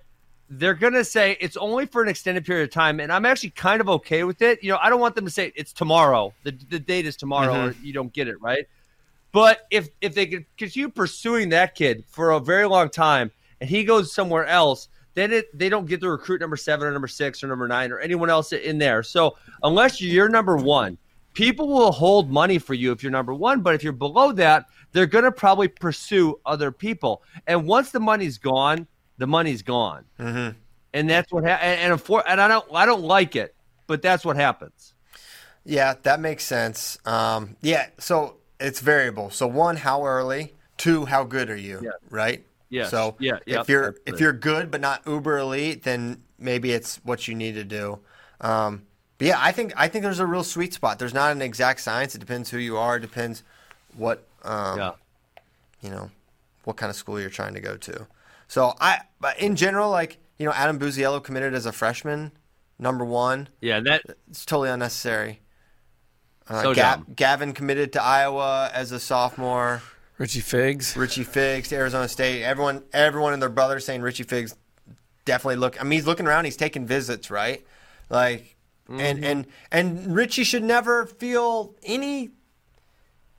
they're gonna say it's only for an extended period of time, and I'm actually kind of okay with it. You know, I don't want them to say it's tomorrow. The the date is tomorrow, or you don't get it right. But if if they could continue pursuing that kid for a very long time, and he goes somewhere else, then it they don't get to recruit number seven or number six or number nine or anyone else in there. So unless you're number one, people will hold money for you if you're number one. But if you're below that, they're going to probably pursue other people. And once the money's gone, the money's gone, mm-hmm. and that's what ha- and and, for, and I don't I don't like it, but that's what happens. Yeah, that makes sense. Um, yeah, so it's variable. So one, how early? Two, how good are you? Yeah. Right? Yeah. So Yeah, yeah, if you're if you're good but not uber elite, then maybe it's what you need to do. Um, but yeah, I think I think there's a real sweet spot. There's not an exact science. It depends who you are. It depends what um, yeah. you know what kind of school you're trying to go to. So I, but in general, like you know, Adam Buziello committed as a freshman, number one. Yeah, that It's totally unnecessary. Uh, So Ga- dumb. Gavin committed to Iowa as a sophomore. Richie Figs. Richie Figs to Arizona State. Everyone, everyone and their brother saying Richie Figs definitely look. I mean, he's looking around. He's taking visits, right? Like, and and and Richie should never feel any.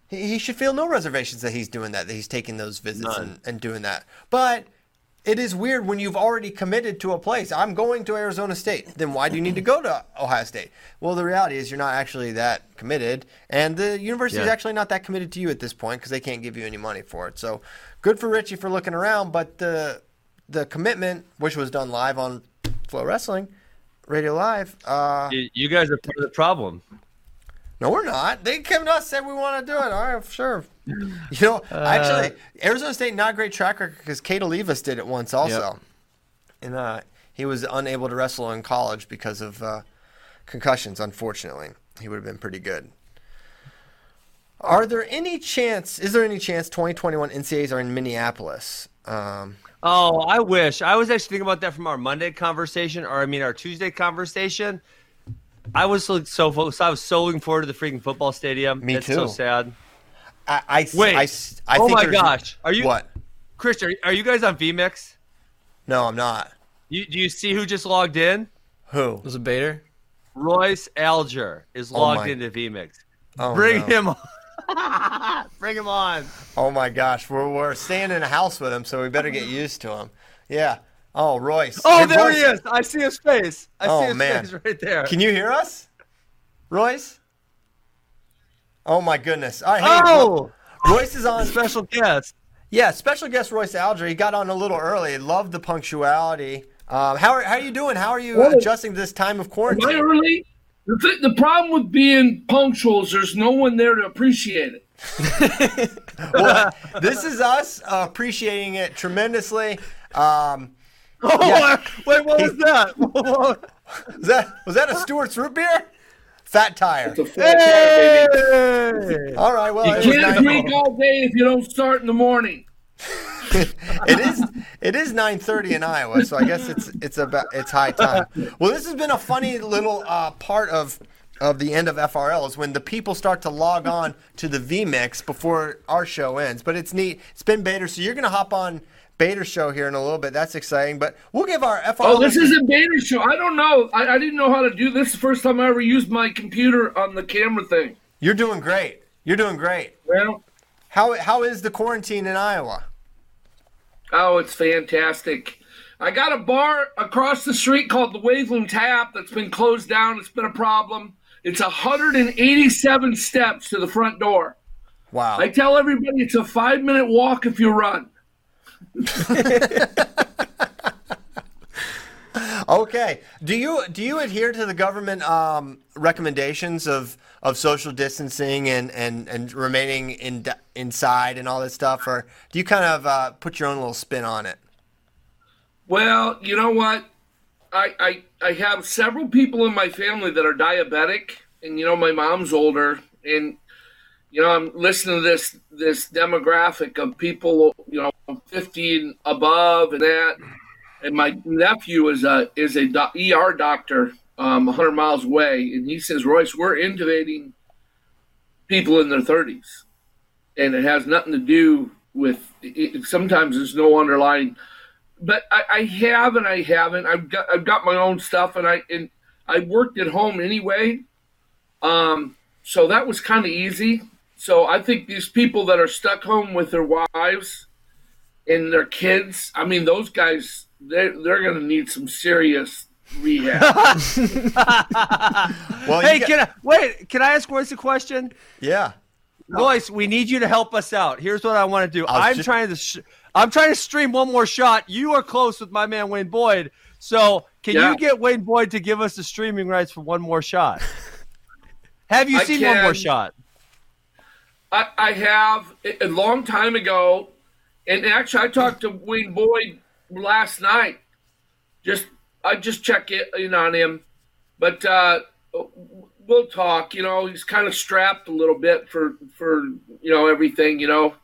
He, he should feel no reservations that he's doing that. That he's taking those visits and, and doing that. But it is weird when you've already committed to a place. I'm going to Arizona State. Then why do you need to go to Ohio State? Well, the reality is you're not actually that committed, and the university is actually not that committed to you at this point because they can't give you any money for it. So good for Richie for looking around, but the the commitment, which was done live on Flo Wrestling Radio Live, uh, you guys are part of the problem. No, we're not. They came to us said we want to do it. All right, sure. You know, actually, Arizona State not a great track record because Kate Olivas did it once also, Yep. and uh, he was unable to wrestle in college because of uh, concussions. Unfortunately, he would have been pretty good. Are there any chance? Is there any chance 2021 NCAAs are in Minneapolis? Um, Oh, I wish. I was actually thinking about that from our Monday conversation, or I mean our Tuesday conversation. I was so so focused. I was so looking forward to the freaking football stadium. Me it's So too. sad. I, I Wait. I, s- I Oh think my gosh. Are you- what? Chris, are, are you guys on VMix? No, I'm not. You, do you see who just logged in? Who? Was it Bader? Royce Alger is Oh logged my- into VMix. Oh, Bring no. him on. <laughs> Bring him on. Oh my gosh, we're, we're staying in a house with him, so we better get used to him. Yeah. Oh, Royce. Oh, Hey, there Royce, he is. I see his face. I Oh, see his man. face right there. Can you hear us, Royce? Oh my goodness. All right, hey, oh, Ro- Royce is on. <laughs> special guest. Yeah, special guest Royce Alger. He got on a little early. Loved the punctuality. Um, how are how are you doing? How are you Well, adjusting to this time of Am I quarantine? early? The, th- the problem with being punctual is there's no one there to appreciate it. <laughs> Well, this is us uh, appreciating it tremendously. Um, Oh, Yeah. wait, what was that? <laughs> was that was that a Stewart's root beer? Fat tire. It's a full time, baby. hey! All right. Well, You can't nine- drink all day if you don't start in the morning. <laughs> it is it is 9:30 in Iowa, so I guess it's it's about it's high time. Well, this has been a funny little uh, part of of the end of FRL is when the people start to log on to the VMix before our show ends. But it's neat. It's been Bader, so you're gonna hop on Bader's show here in a little bit. That's exciting. But we'll give our FRL. Oh, this is a beta show. I don't know. I, I didn't know how to do this. The first time I ever used my computer on the camera thing. You're doing great. You're doing great. Well, How how is the quarantine in Iowa? oh, it's fantastic. I got a bar across the street called the Waveland Tap that's been closed down. It's been a problem. It's 187 steps to the front door. Wow. I tell everybody it's a five minute walk if you run. <laughs> Okay. Do you do you adhere to the government um, recommendations of, of social distancing and, and, and remaining in, inside and all this stuff, or do you kind of uh, put your own little spin on it? Well, you know what? I, I I have several people in my family that are diabetic, and you know my mom's older, and you know I'm listening to this this demographic of people, you know, 50 and above, and that. And my nephew is a is a ER doctor, um, 100 miles away, and he says, Royce, we're intubating people in their 30s, and it has nothing to do with. It, sometimes there's no underlying but I, I have and I haven't. I've got I've got my own stuff, and I and I worked at home anyway, um, so that was kind of easy. So I think these people that are stuck home with their wives and their kids, I mean, those guys they're they're gonna need some serious rehab. <laughs> Well, Hey, you got- can I wait? Can I ask Royce a question? yeah. Royce, we need you to help us out. Here's what I want to do. I was I'm just- trying to, sh- I'm trying to stream one more shot. You are close with my man Wayne Boyd, so can Yeah. you get Wayne Boyd to give us the streaming rights for one more shot? <laughs> Have you I seen one more shot? I, I have a long time ago. And actually, I talked to Wayne Boyd last night. Just I just check in on him, but uh, we'll talk. You know, he's kind of strapped a little bit for for you know everything. You know,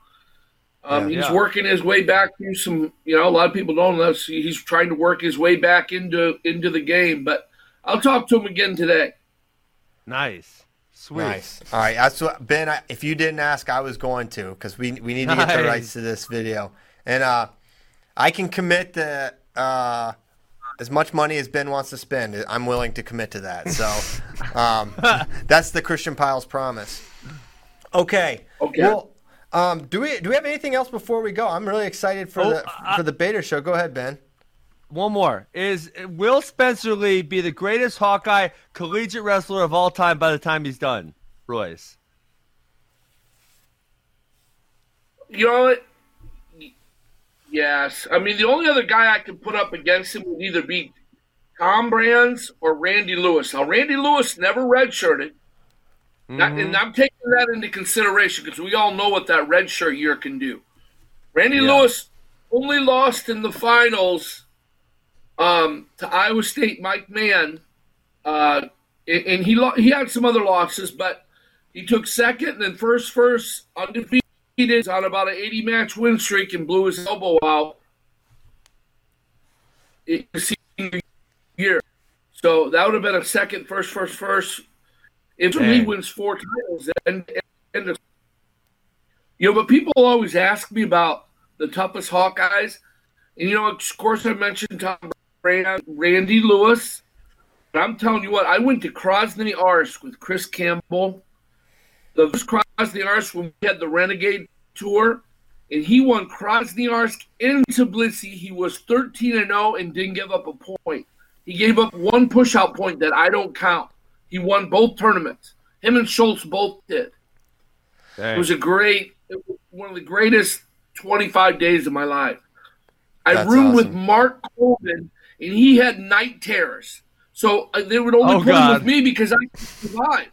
um, Yeah. he's Yeah. working his way back through some. You know, a lot of people don't know. He's trying to work his way back into into the game. But I'll talk to him again today. Nice. Sweet. Nice. All right. That's what, ben. I, if you didn't ask, I was going to because we we need to get the rights to this video, and uh, I can commit to uh, as much money as Ben wants to spend. I'm willing to commit to that. So <laughs> um, that's the Christian Pyles promise. Okay. Okay. Well, um, do we do we have anything else before we go? I'm really excited for Oh, the I- for the beta show. Go ahead, Ben. One more. Is will Spencer Lee be the greatest Hawkeye collegiate wrestler of all time by the time he's done? Royce. You know what? Yes. I mean, the only other guy I could put up against him would either be Tom Brands or Randy Lewis. Now, Randy Lewis never redshirted. Not- mm-hmm. and I'm taking that into consideration because we all know what that redshirt year can do. Randy Yeah. Lewis only lost in the finals um, to Iowa State Mike Mann, uh, and he lo- he had some other losses, but he took second and then first first undefeated on about an 80 match win streak and blew his elbow out. his senior year, so that would have been a second first first first. If he wins four titles, and, and you know, but people always ask me about the toughest Hawkeyes, and you know, of course, I mentioned Tom Brand, Randy Lewis. But I'm telling you what, I went to Krasnoyarsk with Chris Campbell. The first Krasnoyarsk when we had the Renegade tour, and he won Krasnoyarsk in Tbilisi. He was 13 and 0 and didn't give up a point. He gave up one push-out point that I don't count. He won both tournaments. Him and Schultz both did. It was a great, was one of the greatest 25 days of my life. I That's roomed with. Mark Coleman, and he had night terrors. So uh, they would only Oh, put him with me because I could survive.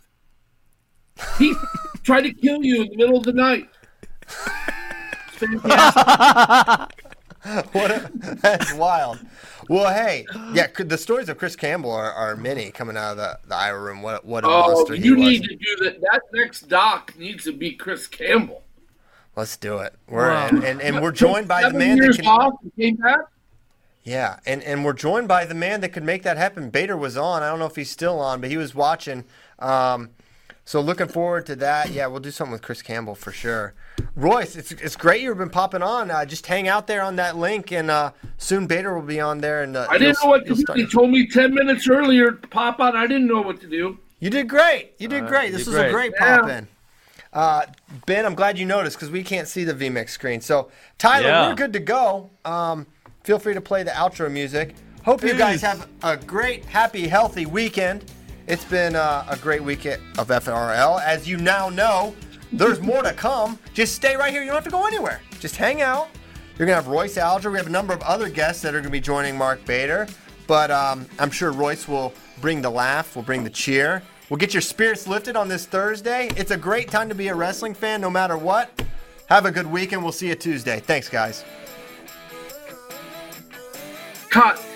He <laughs> tried to kill you in the middle of the night. <laughs> What a, that's wild. Well, hey, yeah, the stories of Chris Campbell are, are many coming out of the, the Iowa room. What what a oh, monster he you was. need to do that. That next doc needs to be Chris Campbell. Let's do it. We're Wow. and, and, and we're joined by the Seven man that can. off came back. Yeah, and, and we're joined by the man that could make that happen. Bader was on. I don't know if he's still on, but he was watching. Um, so looking forward to that. Yeah, we'll do something with Chris Campbell for sure. Royce, it's it's great you've been popping on. Uh, just hang out there on that link, and uh, soon Bader will be on there. And uh, I didn't know what to do. start- They told me ten minutes earlier to pop on. I didn't know what to do. You did great. You did Uh, great. This did was a great. great Yeah. pop in. Uh, ben, I'm glad you noticed because we can't see the VMix screen. So, Tyler, Yeah. we're good to go. Um, feel free to play the outro music. Hope you guys have a great, happy, healthy weekend. It's been uh, a great weekend of FRL. As you now know, there's more to come. Just stay right here. You don't have to go anywhere. Just hang out. You're going to have Royce Alger. We have a number of other guests that are going to be joining Mark Bader. But um, I'm sure Royce will bring the laugh, will bring the cheer. We'll get your spirits lifted on this Thursday. It's a great time to be a wrestling fan no matter what. Have a good weekend. We'll see you Tuesday. Thanks, guys. Cut.